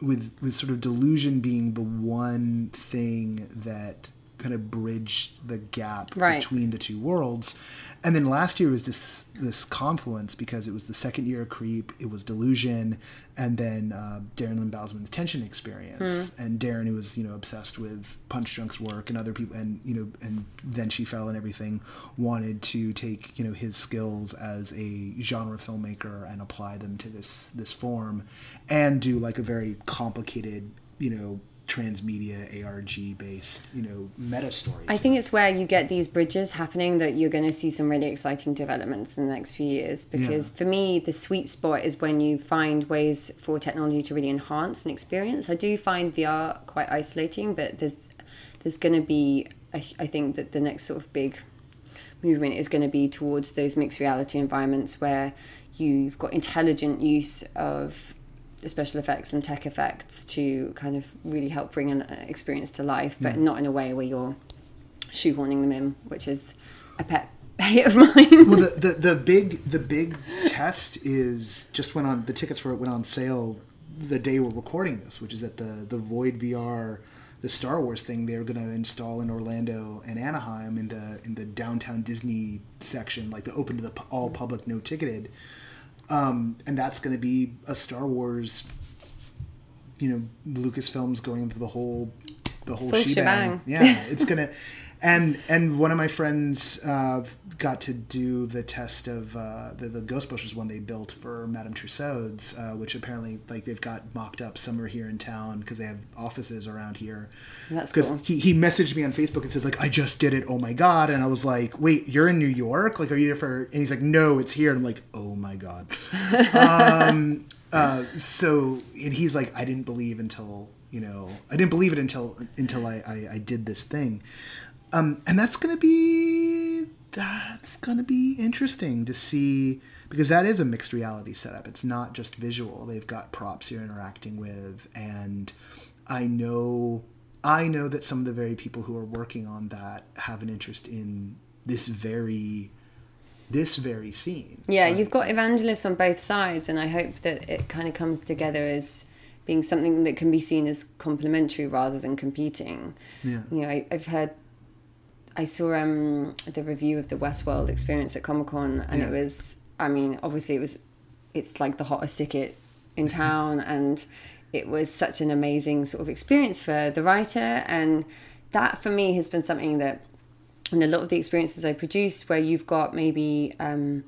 with with sort of delusion being the one thing that kind of bridged the gap Right. between the two worlds. And then last year was this this confluence because it was the second year of Creep, it was Delusion, and then uh, Darren Lynn Bousman's Tension Experience, and Darren who was you know obsessed with Punchdrunk's work and other people, and you know, and then she fell and everything, wanted to take you know his skills as a genre filmmaker and apply them to this this form, and do like a very complicated you know transmedia ARG based you know meta story. I think it's where you get these bridges happening that you're going to see some really exciting developments in the next few years. Because Yeah. for me, the sweet spot is when you find ways for technology to really enhance an experience. I do find VR quite isolating, but there's there's going to be, I, I think that the next sort of big movement is going to be towards those mixed reality environments where you've got intelligent use of special effects and tech effects to kind of really help bring an experience to life, but mm. not in a way where you're shoehorning them in, which is a pet hate of mine. well, the, the the big the big test is just went on. The tickets for it went on sale the day we're recording this, which is at the the Void VR, the Star Wars thing. They're going to install in Orlando and Anaheim in the in the downtown Disney section, like the open to the all public, no ticketed. Um, and that's going to be a Star Wars. You know, Lucasfilms going into the whole the whole Full shebang. shebang. Yeah, it's gonna. And and one of my friends uh, got to do the test of uh, the, the Ghostbusters one they built for Madame Tussauds, uh, which apparently like they've got mocked up somewhere here in town because they have offices around here. That's Because cool. he, he messaged me on Facebook and said like I just did it. Oh my god! And I was like, wait, you're in New York? Like, are you there for? And he's like, no, it's here. And I'm like, oh my god. um, uh, so and he's like, I didn't believe until you know, I didn't believe it until until I I, I did this thing. Um, and that's gonna be that's gonna be interesting to see because that is a mixed reality setup. It's not just visual. They've got props you're interacting with, and I know I know that some of the very people who are working on that have an interest in this very this very scene. Yeah, you've got evangelists on both sides, and I hope that it kind of comes together as being something that can be seen as complementary rather than competing. Yeah. You know, I, I've heard, I saw um, the review of the Westworld experience at Comic Con, and Yeah. it was, I mean, obviously it was, it's like the hottest ticket in town, and it was such an amazing sort of experience for the writer, and that for me has been something that in a lot of the experiences I produce where you've got maybe um,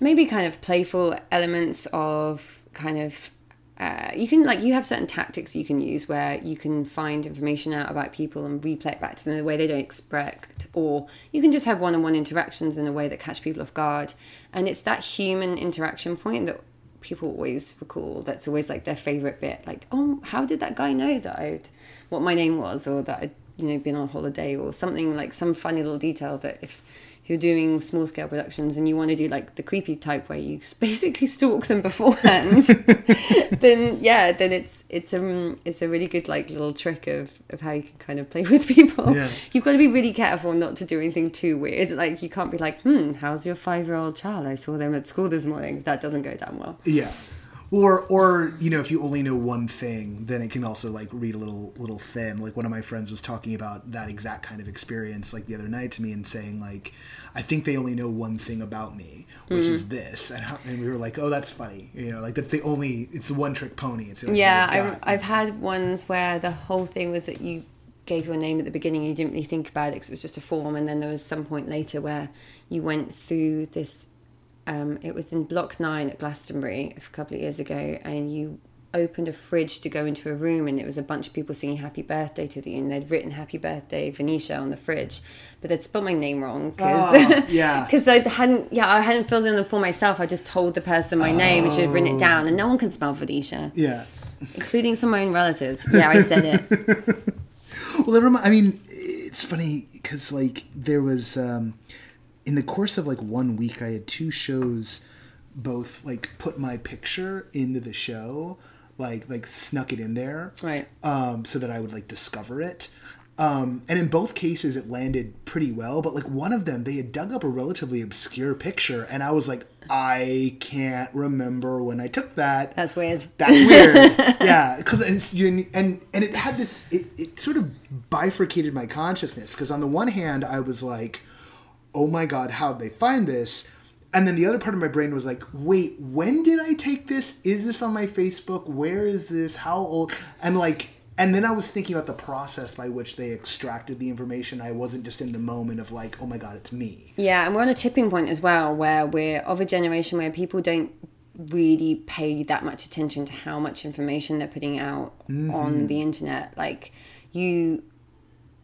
maybe kind of playful elements of kind of uh, you can like you have certain tactics you can use where you can find information out about people and replay it back to them in a way they don't expect or you can just have one-on-one interactions in a way that catch people off guard. And it's that human interaction point that people always recall that's always like their favorite bit like oh how did that guy know that i'd what my name was or that i'd you know been on holiday or something like some funny little detail that if you're doing small scale productions and you want to do like the creepy type where you basically stalk them beforehand then yeah then it's it's a it's a really good like little trick of of how you can kind of play with people. Yeah. you've got to be really careful not to do anything too weird. Like you can't be like hmm how's your five year old child? I saw them at school this morning. That doesn't go down well. Yeah. Or or you know, if you only know one thing, then it can also like read a little little thin. Like one of my friends was talking about that exact kind of experience like the other night to me and saying like, I think they only know one thing about me, which Mm. is this. And, how, and we were like, oh, that's funny. You know, like that's the only. It's the one trick pony. It's Yeah, I've. I've had ones where the whole thing was that you gave your name at the beginning and you didn't really think about it because it was just a form. And then there was some point later where you went through this, um, it was in Block 9 at Glastonbury a couple of years ago, and you opened a fridge to go into a room and it was a bunch of people singing happy birthday to you and they'd written happy birthday Venetia on the fridge but they'd spelled my name wrong because Oh, yeah. because I hadn't yeah I hadn't filled in the form myself I just told the person my name and have written it down and no one can spell Venetia yeah. including some of my own relatives. Yeah, I said it. Well, I mean, it's funny because like there was um, in the course of like one week, I had two shows, both like put my picture into the show, like like snuck it in there, Right. Um, so that I would like discover it, Um, and in both cases, it landed pretty well. But like one of them, they had dug up a relatively obscure picture, and I was like, I can't remember when I took that. That's weird. That's weird. yeah, because you and and it had this. It, it sort of bifurcated my consciousness because on the one hand, I was like, oh my god, how'd they find this? And then the other part of my brain was like, wait, when did I take this? Is this on my Facebook? Where is this? How old? And like and then I was thinking about the process by which they extracted the information. I wasn't just in the moment of like, oh my god, it's me. Yeah, and we're on a tipping point as well where we're of a generation where people don't really pay that much attention to how much information they're putting out mm-hmm. on the internet. Like you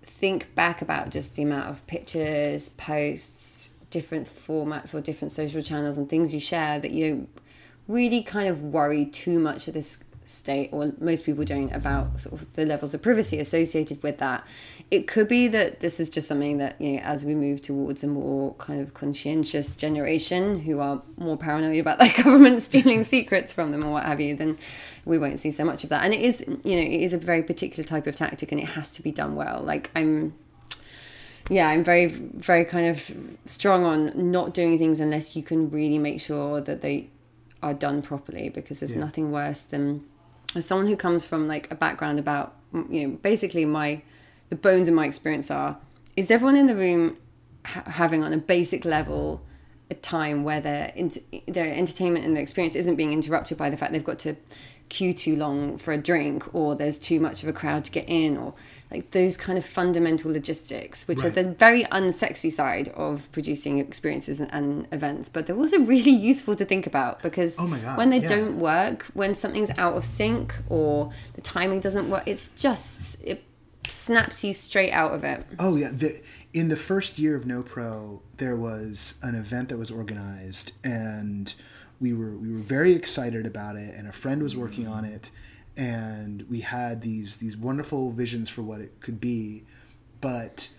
think back about just the amount of pictures, posts, different formats or different social channels and things you share that you really kind of worry too much of this state, or most people don't, about sort of the levels of privacy associated with that. It could be that this is just something that, you know, as we move towards a more kind of conscientious generation who are more paranoid about their government stealing secrets from them or what have you, then we won't see so much of that. And it is, you know, it is a very particular type of tactic and it has to be done well. Like, I'm yeah, I'm very, very kind of strong on not doing things unless you can really make sure that they are done properly because there's yeah. nothing worse than as someone who comes from like a background about you know basically my the bones of my experience are is everyone in the room ha- having on a basic level a time where their their entertainment and their experience isn't being interrupted by the fact they've got to queue too long for a drink or there's too much of a crowd to get in or like those kind of fundamental logistics which right. are the very unsexy side of producing experiences and, and, events but they're also really useful to think about because oh God, when they yeah. don't work when something's out of sync or the timing doesn't work it's just it snaps you straight out of it oh yeah the, in the first year of no pro there was an event that was organized and we were we were very excited about it, and a friend was working on it, and we had these these wonderful visions for what it could be, but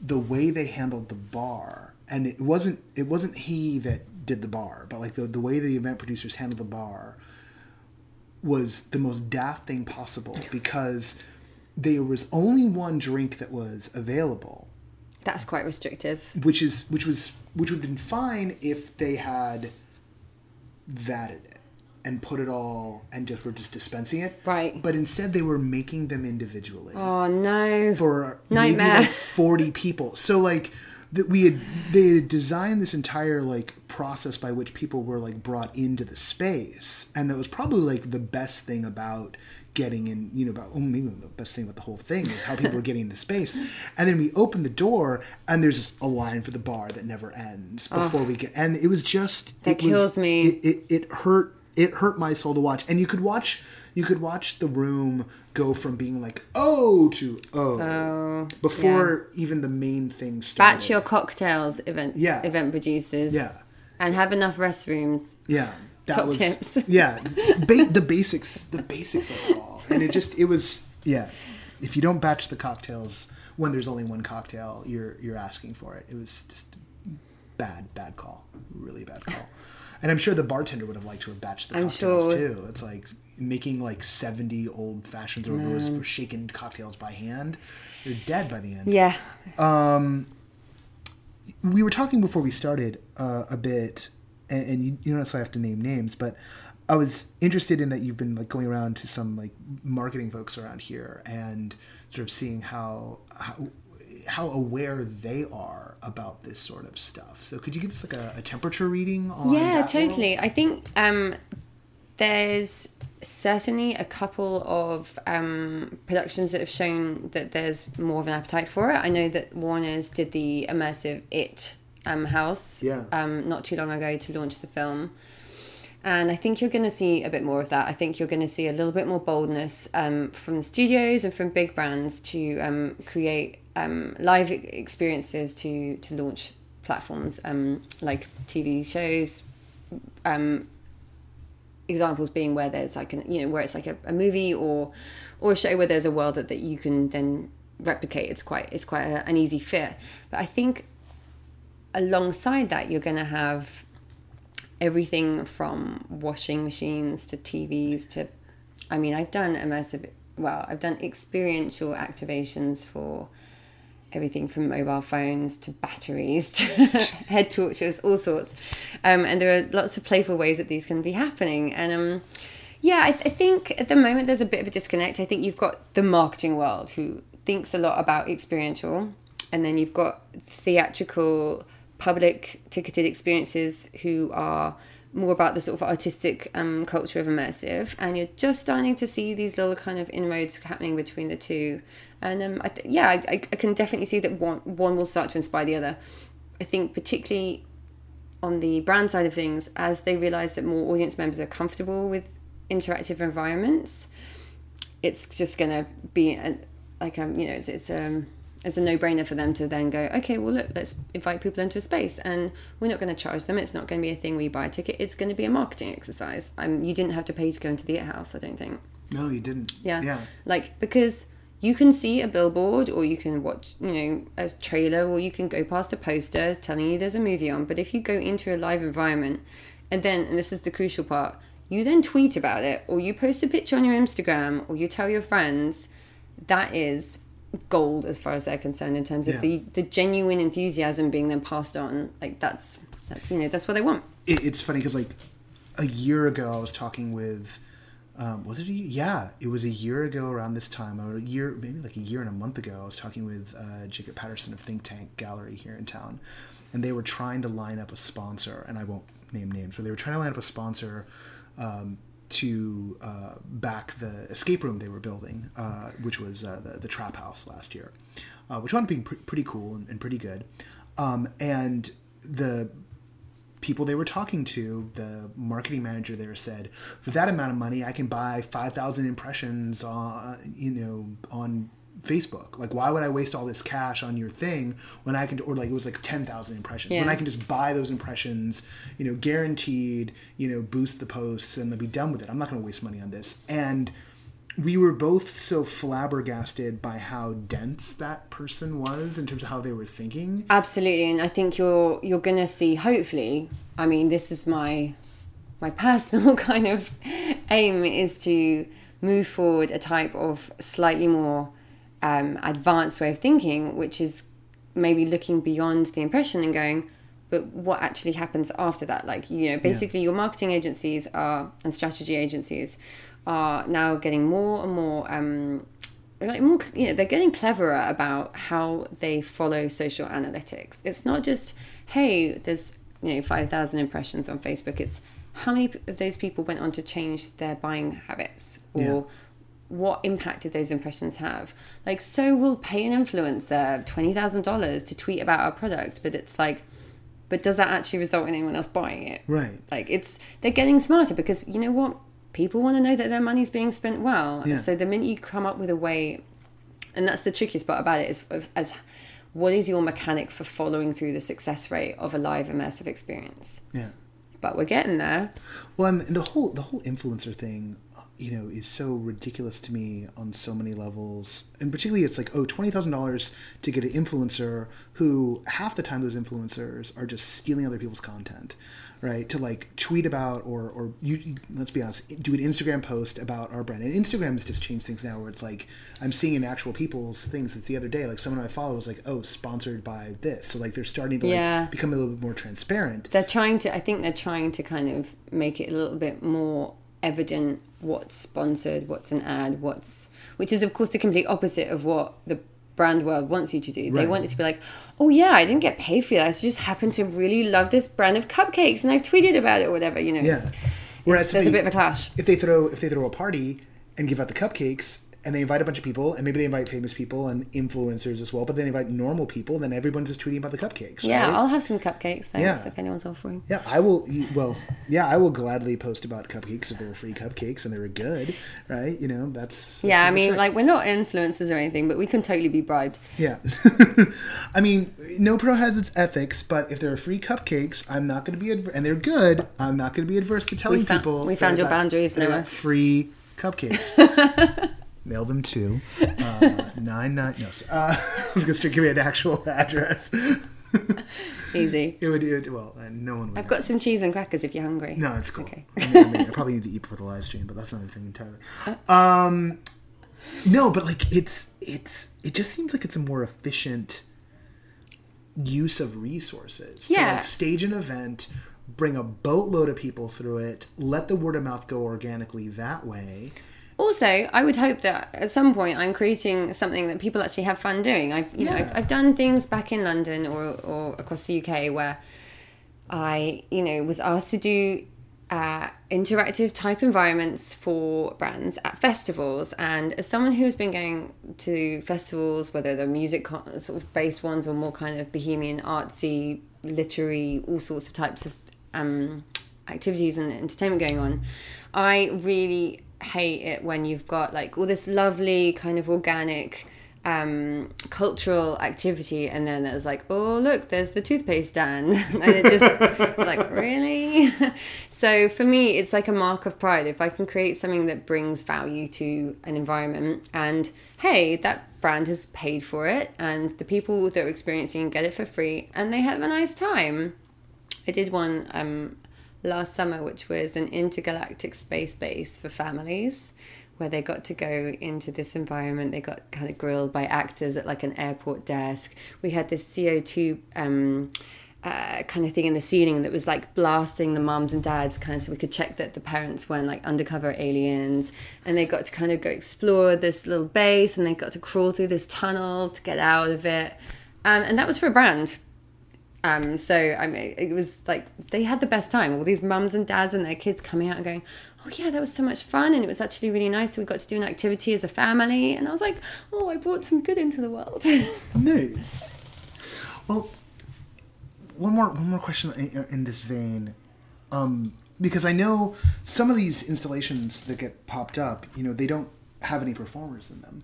the way they handled the bar, and it wasn't it wasn't he that did the bar, but like the the way the event producers handled the bar was the most daft thing possible because there was only one drink that was available. That's quite restrictive. Which is which was which would have been fine if they had vatted it and put it all and just were just dispensing it. Right. But instead they were making them individually. Oh no. For Nightmare. maybe like 40 people. So like that we had they had designed this entire like process by which people were like brought into the space and that was probably like the best thing about getting in, you know, about oh, maybe the best thing about the whole thing is how people are getting into space. And then we open the door, and there's a line for the bar that never ends before oh, we get. And it was just that kills was, me. It, it, it hurt. It hurt my soul to watch. And you could watch. You could watch the room go from being like oh to oh, oh before yeah. even the main thing started. Batch your cocktails, event yeah. event producers. Yeah. And have enough restrooms. Yeah that Top was tips. yeah, ba- the basics, the basics of it all, and it just it was yeah. If you don't batch the cocktails when there's only one cocktail, you're you're asking for it. It was just bad, bad call, really bad call. And I'm sure the bartender would have liked to have batched the cocktails sure. too. It's like making like 70 old fashions or shaken cocktails by hand. You're dead by the end. Yeah. Um, we were talking before we started uh, a bit and, and you, you don't necessarily have to name names, but I was interested in that you've been like going around to some like marketing folks around here and sort of seeing how how how aware they are about this sort of stuff. So could you give us like a, a temperature reading on Yeah, totally. World? I think um, there's certainly a couple of um, productions that have shown that there's more of an appetite for it. I know that Warner's did the immersive It um, house yeah. um, not too long ago to launch the film. And I think you're going to see a bit more of that. I think you're going to see a little bit more boldness um, from the studios and from big brands to um, create um, live experiences to, to launch platforms um, like TV shows. Um, examples being where there's like an you know where it's like a, a movie or or a show where there's a world that, that you can then replicate. It's quite it's quite a, an easy fit. But I think alongside that, you're going to have everything from washing machines to TVs to. I mean, I've done immersive well, I've done experiential activations for everything from mobile phones to batteries to head torches, all sorts. Um, and there are lots of playful ways that these can be happening. And um, yeah, I, I think at the moment there's a bit of a disconnect. I think you've got the marketing world who thinks a lot about experiential, and then you've got theatrical, public ticketed experiences who are more about the sort of artistic um, culture of immersive, and you're just starting to see these little kind of inroads happening between the two. And um, I th- yeah, I, I can definitely see that one one will start to inspire the other. I think particularly on the brand side of things, as they realize that more audience members are comfortable with interactive environments, it's just going to be a, like um you know it's it's um it's a no-brainer for them to then go okay well look let's invite people into a space and we're not going to charge them. It's not going to be a thing where you buy a ticket. It's going to be a marketing exercise. Um, you didn't have to pay to go into the house i don't think. No you didn't. Yeah. Yeah. Like because you can see a billboard or you can watch you know a trailer or you can go past a poster telling you there's a movie on but if you go into a live environment and then and this is the crucial part you then tweet about it or you post a picture on your instagram or you tell your friends that is gold as far as they're concerned in terms of Yeah. the the genuine enthusiasm being then passed on like that's that's you know that's what they want it, it's funny because like a year ago I was talking with um, was it a year? yeah it was a year ago around this time or a year maybe like a year and a month ago I was talking with uh, Jacob Patterson of Think Tank Gallery here in town and they were trying to line up a sponsor and I won't name names but they were trying to line up a sponsor um, to uh, back the escape room they were building, uh, which was uh, the, the Trap House last year, uh, which wound up being pre- pretty cool and, and pretty good. Um, and the people they were talking to, the marketing manager there said, for that amount of money, I can buy 5,000 impressions on, you know, on Facebook. Like, why would I waste all this cash on your thing when I can, or like it was like 10,000 impressions, when I can just buy those impressions, you know, guaranteed, you know, boost the posts and they'll be done with it. I'm not going to waste money on this. And we were both so flabbergasted by how dense that person was in terms of how they were thinking. Absolutely, and I think you're you're gonna see. Hopefully, I mean, this is my my personal kind of aim is to move forward a type of slightly more um, advanced way of thinking, which is maybe looking beyond the impression and going, but what actually happens after that? Like you know, basically, your marketing agencies are and strategy agencies are now getting more and more. Um, like more you know they're getting cleverer about how they follow social analytics it's not just hey there's you know 5000 impressions on facebook it's how many of those people went on to change their buying habits or Yeah. What impact did those impressions have like so we'll pay an influencer $20000 to tweet about our product but it's like but does that actually result in anyone else buying it Right. like it's they're getting smarter because you know what people want to know that their money's being spent well Yeah. so the minute you come up with a way and that's the trickiest part about it is of, as what is your mechanic for following through the success rate of a live immersive experience Yeah. but we're getting there Well, and the whole the whole influencer thing, you know, is so ridiculous to me on so many levels. And particularly, it's like, oh, oh, twenty thousand dollars to get an influencer who half the time those influencers are just stealing other people's content, right? To like tweet about or or you, let's be honest, do an Instagram post about our brand. And Instagram's just changed things now, where it's like I'm seeing in actual people's things. It's the other day, like someone I follow was like, oh, sponsored by this. So like they're starting to like become a little bit more transparent. they're trying to i think they're trying to kind of make it a little bit more evident what's sponsored what's an ad what's which is of course the complete opposite of what the brand world wants you to do. They want it to be like oh yeah i didn't get paid for that. I just happened to really love this brand of cupcakes and i've tweeted about it or whatever you know Yeah. it's- Whereas there's if a bit of a clash. if they throw if they throw a party and give out the cupcakes and they invite a bunch of people and maybe they invite famous people and influencers as well, but then they invite normal people, then everyone's just tweeting about the cupcakes. yeah right? i'll have some cupcakes thanks Yeah. if anyone's offering yeah, I will. eat- Well, yeah, I will gladly post about cupcakes if they're free cupcakes and they're good, right? You know, that's, that's yeah i mean trick. like we're not influencers or anything but we can totally be bribed yeah. I mean, no pro has its ethics, but if there are free cupcakes, I'm not going to be adver- and they're good. I'm not going to be adverse to telling found- people. we found your boundaries, that I got Noah. Free cupcakes. Mail them to uh, nine nine. No, sorry. uh, I was going to give me an actual address. easy it would. It, would- well, uh, no one would. i've got some cheese and crackers if you're hungry No, it's cool. Okay. I, mean, I, mean, I probably need to eat before the live stream, but that's another thing entirely. Um, no, but like it's it's it just seems like it's a more efficient use of resources. To like stage an event, bring a boatload of people through it, let the word of mouth go organically that way. Also, I would hope that at some point I'm creating something that people actually have fun doing. I've you know I've, I've done things back in London or, or across the UK where I you know was asked to do uh, interactive type environments for brands at festivals. And as someone who's been going to festivals, whether they're music con- sort of based ones or more kind of bohemian, artsy, literary, all sorts of types of um, activities and entertainment going on, I really hate it when you've got like all this lovely kind of organic um cultural activity and then there's like oh look there's the toothpaste stand. And it just like really? So for me it's like a mark of pride. If i can create something that brings value to an environment and hey that brand has paid for it and the people that are experiencing get it for free and they have a nice time. I did one um, last summer, which was an intergalactic space base for families, where they got to go into this environment. They got kind of grilled by actors at like an airport desk. We had this CO two. Um, uh, kind of thing in the ceiling that was like blasting the mums and dads kind of so we could check that the parents weren't like undercover aliens and they got to kind of go explore this little base and they got to crawl through this tunnel to get out of it um, and that was for a brand um, so I mean, it was like they had the best time. All these mums and dads and their kids coming out and going, "Oh yeah, that was so much fun," and it was actually really nice. So we got to do an activity as a family, and I was like, "Oh, I brought some good into the world." Nice. Well, one more one more question in, in this vein, um, because I know some of these installations that get popped up, you know, they don't have any performers in them.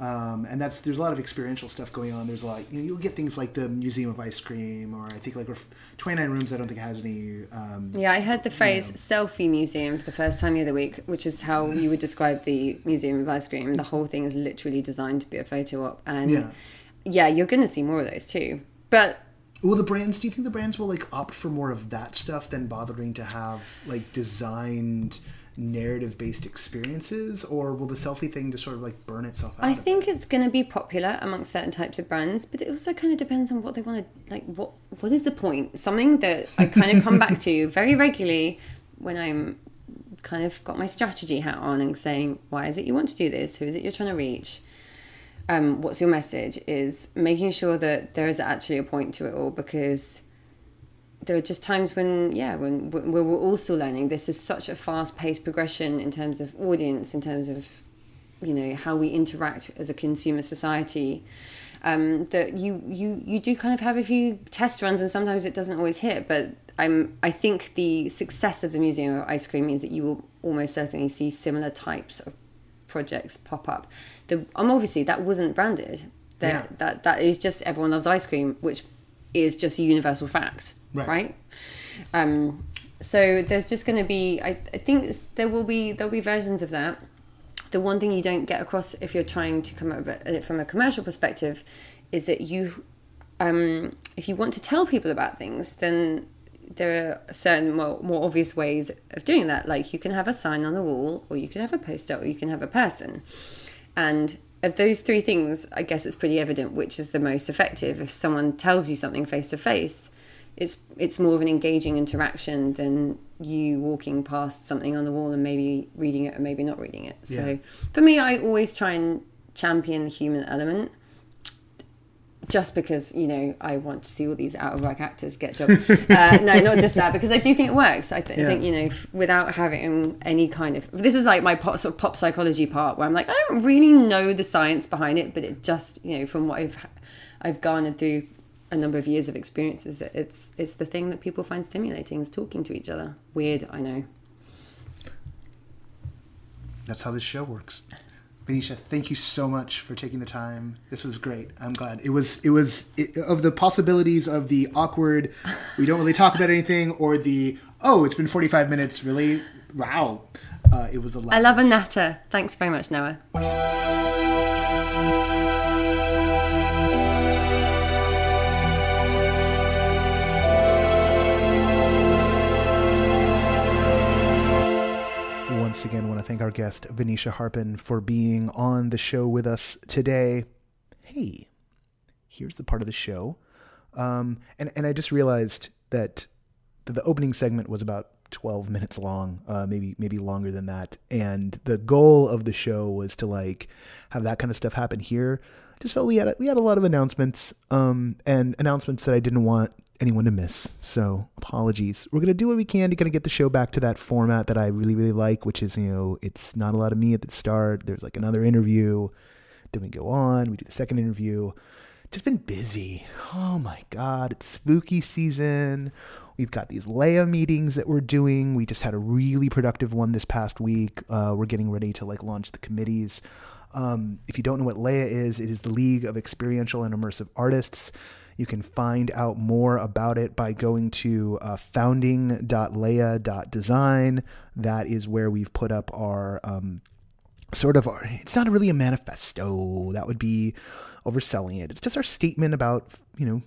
Um, and that's there's a lot of experiential stuff going on. There's like you know, you'll get things like the Museum of Ice Cream, or I think like ref- 29 Rooms. I don't think has any. Um, yeah, I heard the phrase "selfie museum" for the first time the other week, which is how you would describe the Museum of Ice Cream. The whole thing is literally designed to be a photo op, and Yeah. yeah, you're going to see more of those too. But Will the brands? Do you think the brands will like opt for more of that stuff than bothering to have like designed narrative based experiences, or will the selfie thing just sort of like burn itself out? I of it? think it's going to be popular amongst certain types of brands, but it also kind of depends on what they want to like. What what is the point? Something that I kind of come back to very regularly when I'm kind of got my strategy hat on and saying, why is it you want to do this? Who is it you're trying to reach? Um, what's your message? Is making sure that there is actually a point to it all because there are just times when yeah when, when we're also learning. This is such a fast-paced progression in terms of audience in terms of you know how we interact as a consumer society um, that you you you do kind of have a few test runs and sometimes it doesn't always hit but I'm I think the success of the Museum of Ice Cream means that you will almost certainly see similar types of projects pop up. The um, obviously that wasn't branded. That Yeah. that that is just everyone loves ice cream which is just a universal fact Right. right, um so there's just going to be I, I think there will be there'll be versions of that. The one thing you don't get across if you're trying to come up it from a commercial perspective is that you um, if you want to tell people about things then there are certain more, more obvious ways of doing that. Like you can have a sign on the wall or you can have a poster or you can have a person. And of those three things i guess it's pretty evident which is the most effective. If someone tells you something face to face it's it's more of an engaging interaction than you walking past something on the wall and maybe reading it or maybe not reading it. So Yeah. for me, I always try and champion the human element. Just because you know I want to see all these out of work actors get jobs. uh, no, not just that. Because I do think it works. I, th- I think you know f- without having any kind of this is like my pop, sort of pop psychology part where I'm like I don't really know the science behind it, but it just you know from what I've I've garnered through a number of years of experiences, it's it's the thing that people find stimulating is talking to each other. Weird, I know. That's how this show works. Venetia, thank you so much for taking the time. This was great. I'm glad it was. It was it, of the possibilities of the awkward. We don't really talk about anything, or the oh, it's been 45 minutes. Really, wow. Uh, it was the I love a natter. Thanks very much, Noah. Once again, want to thank our guest Venetia Harpin for being on the show with us today. Hey, here's the part of the show. Um, and, and I just realized that the, opening segment was about 12 minutes long, uh, maybe maybe longer than that. And the goal of the show was to like have that kind of stuff happen here. Just felt we had a, we had a lot of announcements um, and announcements that I didn't want anyone to miss. So apologies. We're gonna do what we can to kind of get the show back to that format that I really really like, which is you know it's not a lot of me at the start. There's like another interview, then we go on. We do the second interview. Just been busy. Oh my god, it's spooky season. We've got these Leia meetings that we're doing. We just had a really productive one this past week. Uh, we're getting ready to like launch the committees. Um, if you don't know what Leia is, it is the League of Experiential and Immersive Artists. You can find out more about it by going to uh. That is where we've put up our um, sort of our, it's not really a manifesto. That would be overselling it. It's just our statement about, you know,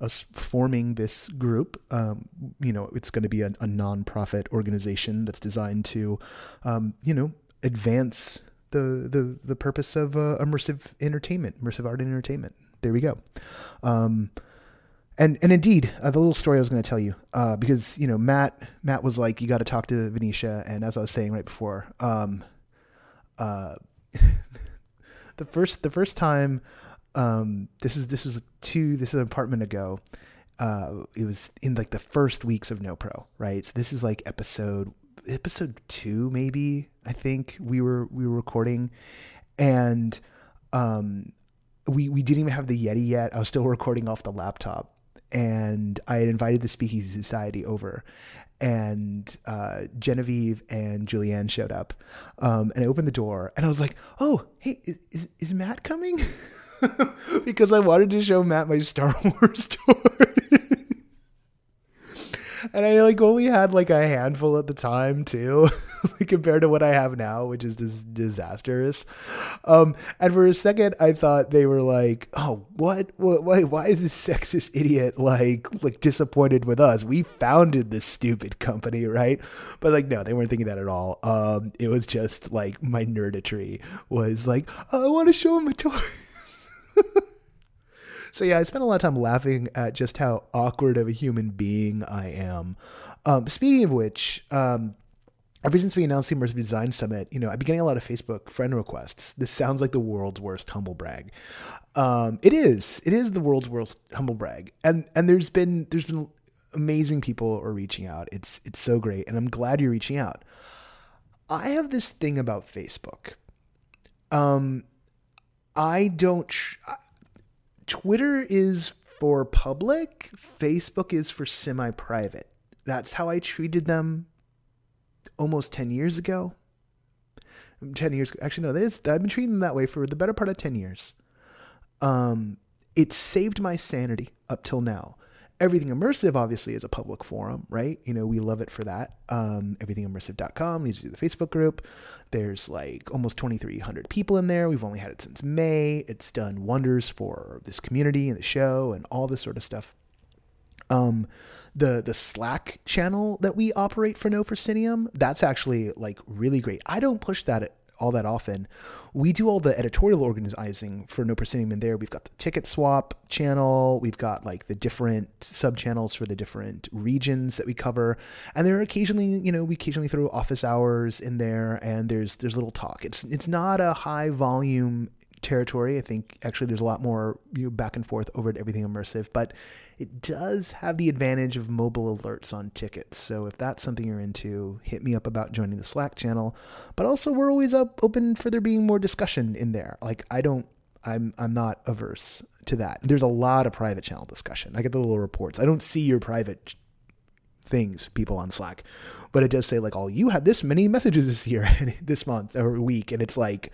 us forming this group. Um, you know, it's going to be a, a nonprofit organization that's designed to, um, you know, advance the the the purpose of uh, immersive entertainment, immersive art and entertainment. There we go. Um, and and indeed, uh, the little story I was going to tell you, uh, because you know Matt Matt was like, you got to talk to Venetia, and as I was saying right before, um, uh, the first the first time um, this is this was two this is an apartment ago. Uh, it was in like the first weeks of No Pro, right? So this is like episode episode two, maybe I think we were we were recording, and um, we we didn't even have the Yeti yet. I was still recording off the laptop, and I had invited the Speakeasy Society over, and uh, Genevieve and Julianne showed up, um, and I opened the door, and I was like, "Oh, hey, is is Matt coming?" because I wanted to show Matt my Star Wars toy. And I like only had like a handful at the time too, compared to what I have now, which is dis- disastrous. Um, and for a second, I thought they were like, "Oh, what? Why? Why is this sexist idiot like like disappointed with us? We founded this stupid company, right?" But like, no, they weren't thinking that at all. Um, it was just like my nerditry was like, oh, "I want to show him my toy." so yeah, I spent a lot of time laughing at just how awkward of a human being I am. Um, speaking of which, um, ever since we announced the Immersive Design Summit, you know, I've been getting a lot of Facebook friend requests. This sounds like the world's worst humble brag. Um, it is. It is the world's worst humble brag. And and there's been there's been amazing people are reaching out. It's it's so great, and I'm glad you're reaching out. I have this thing about Facebook. Um, I don't. Twitter is for public. Facebook is for semi-private. That's how I treated them almost ten years ago. Ten years. Actually, no. That is. I've been treating them that way for the better part of ten years. Um, it saved my sanity up till now. Everything Immersive obviously is a public forum, right? You know, we love it for that. Um, everythingimmersive.com leads you to the Facebook group. There's like almost 2,300 people in there. We've only had it since May. It's done wonders for this community and the show and all this sort of stuff. Um, the the Slack channel that we operate for No Proscenium, that's actually like really great. I don't push that all that often. We do all the editorial organizing for No Proscenium in there. We've got the ticket swap channel. We've got like the different sub channels for the different regions that we cover. And there are occasionally, you know, we occasionally throw office hours in there and there's there's little talk. It's it's not a high volume territory. I think actually there's a lot more you know, back and forth over at everything immersive, but it does have the advantage of mobile alerts on tickets. So if that's something you're into, hit me up about joining the Slack channel. But also we're always up open for there being more discussion in there. Like I don't I'm I'm not averse to that. There's a lot of private channel discussion. I get the little reports. I don't see your private things people on slack but it does say like oh you had this many messages this year and this month or week and it's like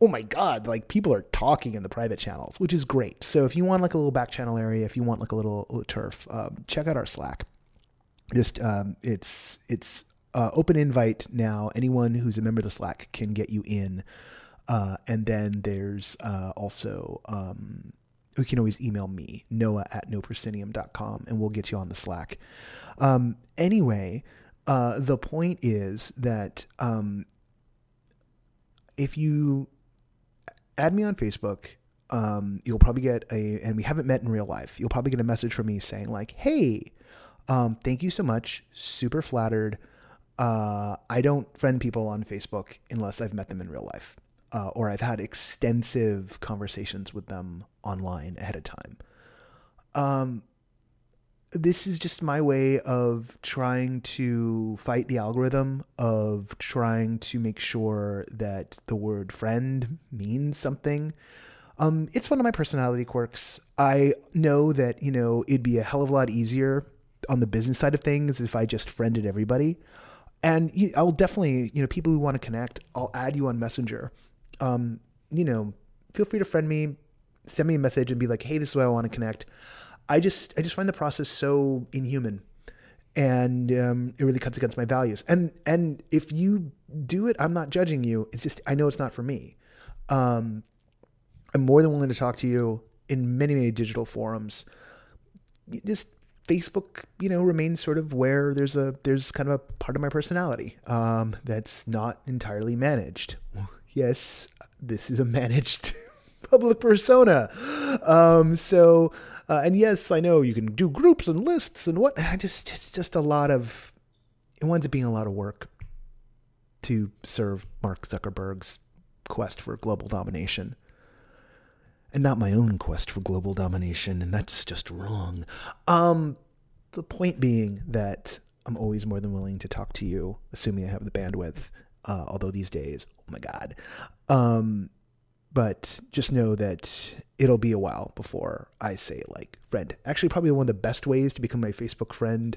oh my god like people are talking in the private channels which is great. So if you want like a little back channel area if you want like a little, little turf um, check out our slack. Just um, it's it's uh, open invite now. Anyone who's a member of the slack can get you in. Uh, and then there's uh, also um, you can always email me noah at noproscenium.com and we'll get you on the slack. Um, anyway uh, the point is that um, if you add me on Facebook, um, you'll probably get a, and we haven't met in real life. You'll probably get a message from me saying like, "Hey, um, thank you so much. Super flattered. Uh, I don't friend people on Facebook unless I've met them in real life, uh, or I've had extensive conversations with them online ahead of time." Um, this is just my way of trying to fight the algorithm of trying to make sure that the word friend means something. Um, it's one of my personality quirks. I know that you know it'd be a hell of a lot easier on the business side of things if i just friended everybody. And i'll definitely you know people who want to connect i'll add you on messenger. Um, you know feel free to friend me send me a message and be like hey this is why i want to connect I just I just find the process so inhuman, and um, it really cuts against my values. And and if you do it, I'm not judging you. It's just I know it's not for me. Um, I'm more than willing to talk to you in many many digital forums. Just Facebook, you know, remains sort of where there's a there's kind of a part of my personality um, that's not entirely managed. Yes, this is a managed public persona. Um, so uh, and yes, I know you can do groups and lists and what. I just it's just a lot of it winds up being a lot of work to serve Mark Zuckerberg's quest for global domination. And not my own quest for global domination, and that's just wrong. Um, the point being that I'm always more than willing to talk to you, assuming I have the bandwidth. Uh, although these days, oh my god, um, but just know that it'll be a while before I say like friend. Actually, probably one of the best ways to become my Facebook friend.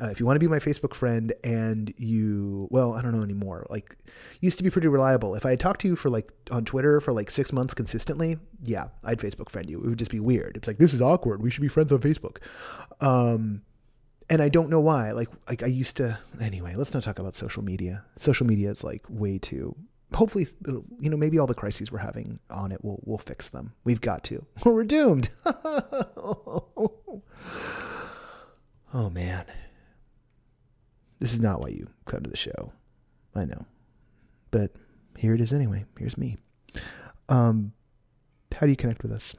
Uh, if you want to be my Facebook friend and you, well, I don't know anymore. Like, used to be pretty reliable. If I had talked to you for like on Twitter for like six months consistently, yeah, I'd Facebook friend you. It would just be weird. It's like this is awkward. We should be friends on Facebook. Um, and I don't know why. Like, like I used to. Anyway, let's not talk about social media. Social media is like way too hopefully, you know, maybe all the crises we're having on it will will fix them. We've got to, we're doomed. oh man, this is not why you come to the show. I know, but here it is anyway. Here's me. Um, how do you connect with us?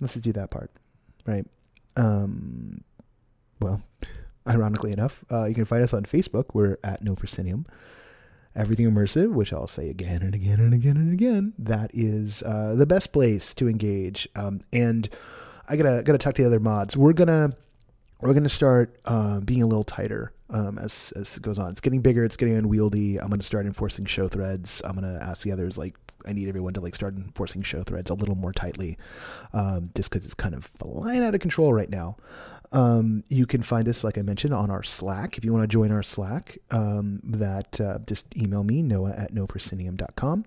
Let's just do that part, right? Um, well, ironically enough, uh, you can find us on Facebook. We're at No Proscenium everything immersive, which I'll say again and again and again and again, that is uh, the best place to engage. Um, and I gotta gotta talk to the other mods. We're gonna we're gonna start uh, being a little tighter um, as as it goes on. It's getting bigger. It's getting unwieldy. I'm gonna start enforcing show threads. I'm gonna ask the others like I need everyone to like start enforcing show threads a little more tightly, um, just because it's kind of flying out of control right now. Um, you can find us, like I mentioned, on our Slack. If you want to join our Slack, um, that uh, just email me, noah at noproscenium.com.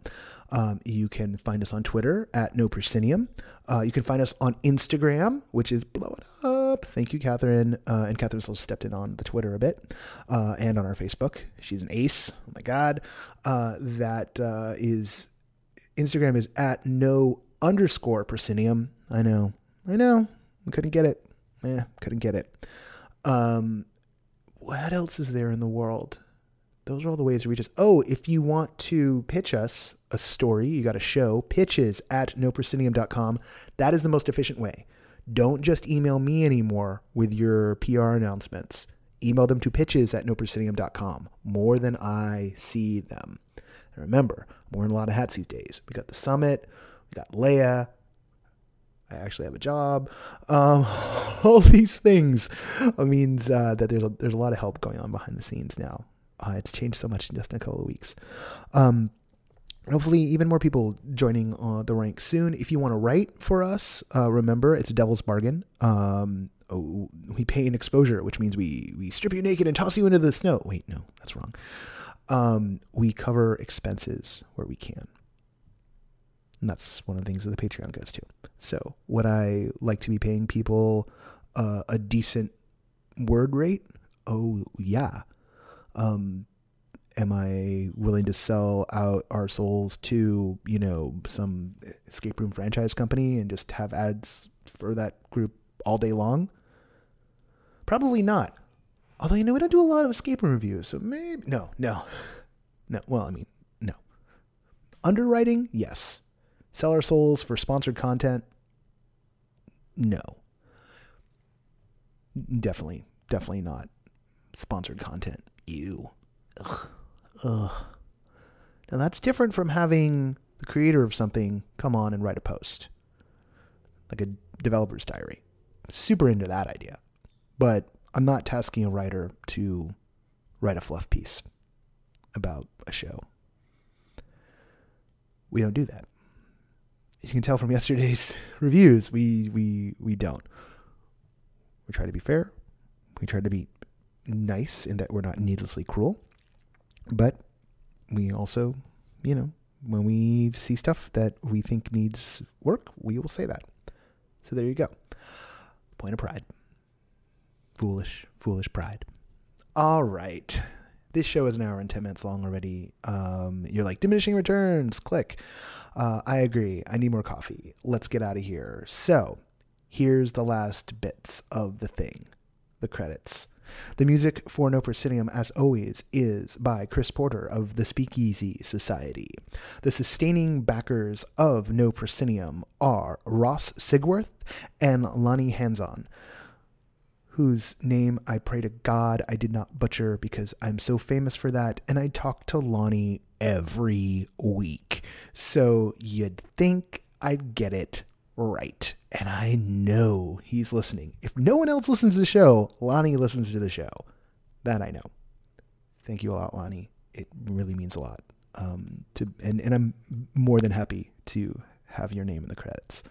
Um, you can find us on Twitter at noproscenium. Uh, you can find us on Instagram, which is blow it up. Thank you, Catherine. Uh, and Catherine still stepped in on the Twitter a bit, uh, and on our Facebook. She's an ace. Oh my God. Uh, that uh, is Instagram is at no underscore proscenium. I know. I know. Couldn't get it eh, couldn't get it. Um, what else is there in the world? Those are all the ways to reach us. Oh, if you want to pitch us a story, you got a show, pitches at noproscenium.com. That is the most efficient way. Don't just email me anymore with your PR announcements. Email them to pitches at noproscenium.com more than I see them. Remember, I'm wearing a lot of hats these days. We got the summit, we got Leia, I actually have a job. Um, all these things means uh, that there's a, there's a lot of help going on behind the scenes now. Uh, it's changed so much in just a couple of weeks. Um, hopefully, even more people joining uh, the ranks soon. If you want to write for us, uh, remember it's a devil's bargain. Um, oh, we pay an exposure, which means we we strip you naked and toss you into the snow. Wait, no, that's wrong. Um, we cover expenses where we can. And that's one of the things that the Patreon goes to. So, would I like to be paying people uh, a decent word rate? Oh, yeah. Um, am I willing to sell out our souls to, you know, some escape room franchise company and just have ads for that group all day long? Probably not. Although, you know, we don't do a lot of escape room reviews, so maybe. No, no. No, well, I mean, no. Underwriting, yes. Sell our souls for sponsored content, no. Definitely, definitely not sponsored content. Ew. Ugh. Ugh. Now that's different from having the creator of something come on and write a post, like a developer's diary. Super into that idea. But I'm not tasking a writer to write a fluff piece about a show. We don't do that. You can tell from yesterday's reviews, we we we don't. We try to be fair. We try to be nice in that we're not needlessly cruel. But we also, you know, when we see stuff that we think needs work, we will say that. So there you go. Point of pride. Foolish, foolish pride. All right. This show is an hour and 10 minutes long already. Um, you're like, diminishing returns, click. Uh, I agree. I need more coffee. Let's get out of here. So, here's the last bits of the thing the credits. The music for No Proscenium, as always, is by Chris Porter of the Speakeasy Society. The sustaining backers of No Proscenium are Ross Sigworth and Lonnie Hanson, whose name I pray to God I did not butcher because I'm so famous for that, and I talk to Lonnie every week. So you'd think I'd get it right. And I know he's listening. If no one else listens to the show, Lonnie listens to the show. That I know. Thank you a lot, Lonnie. It really means a lot. Um, to and, and I'm more than happy to have your name in the credits.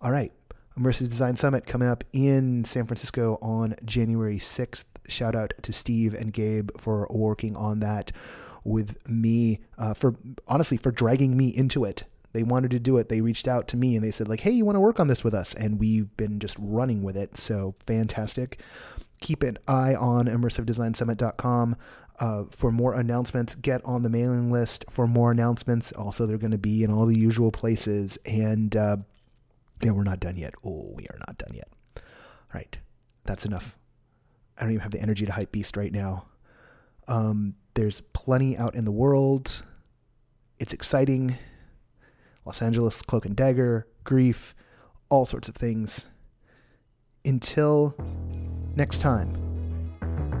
All right. Immersive Design Summit coming up in San Francisco on January 6th. Shout out to Steve and Gabe for working on that with me, uh, for honestly, for dragging me into it they wanted to do it. They reached out to me and they said like, "Hey, you want to work on this with us?" And we've been just running with it. So fantastic. Keep an eye on immersivedesignsummit.com uh, for more announcements. Get on the mailing list for more announcements. Also, they're going to be in all the usual places. And uh, yeah, we're not done yet. Oh, we are not done yet. All right, that's enough. I don't even have the energy to hype beast right now. Um, there's plenty out in the world. It's exciting. Los Angeles, Cloak and Dagger, Grief, all sorts of things. Until next time,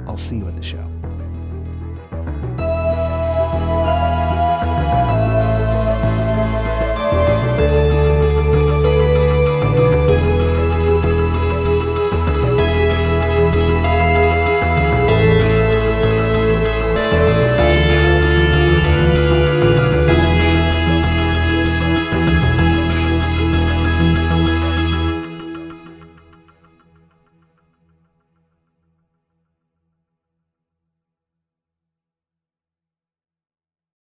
I'll see you at the show.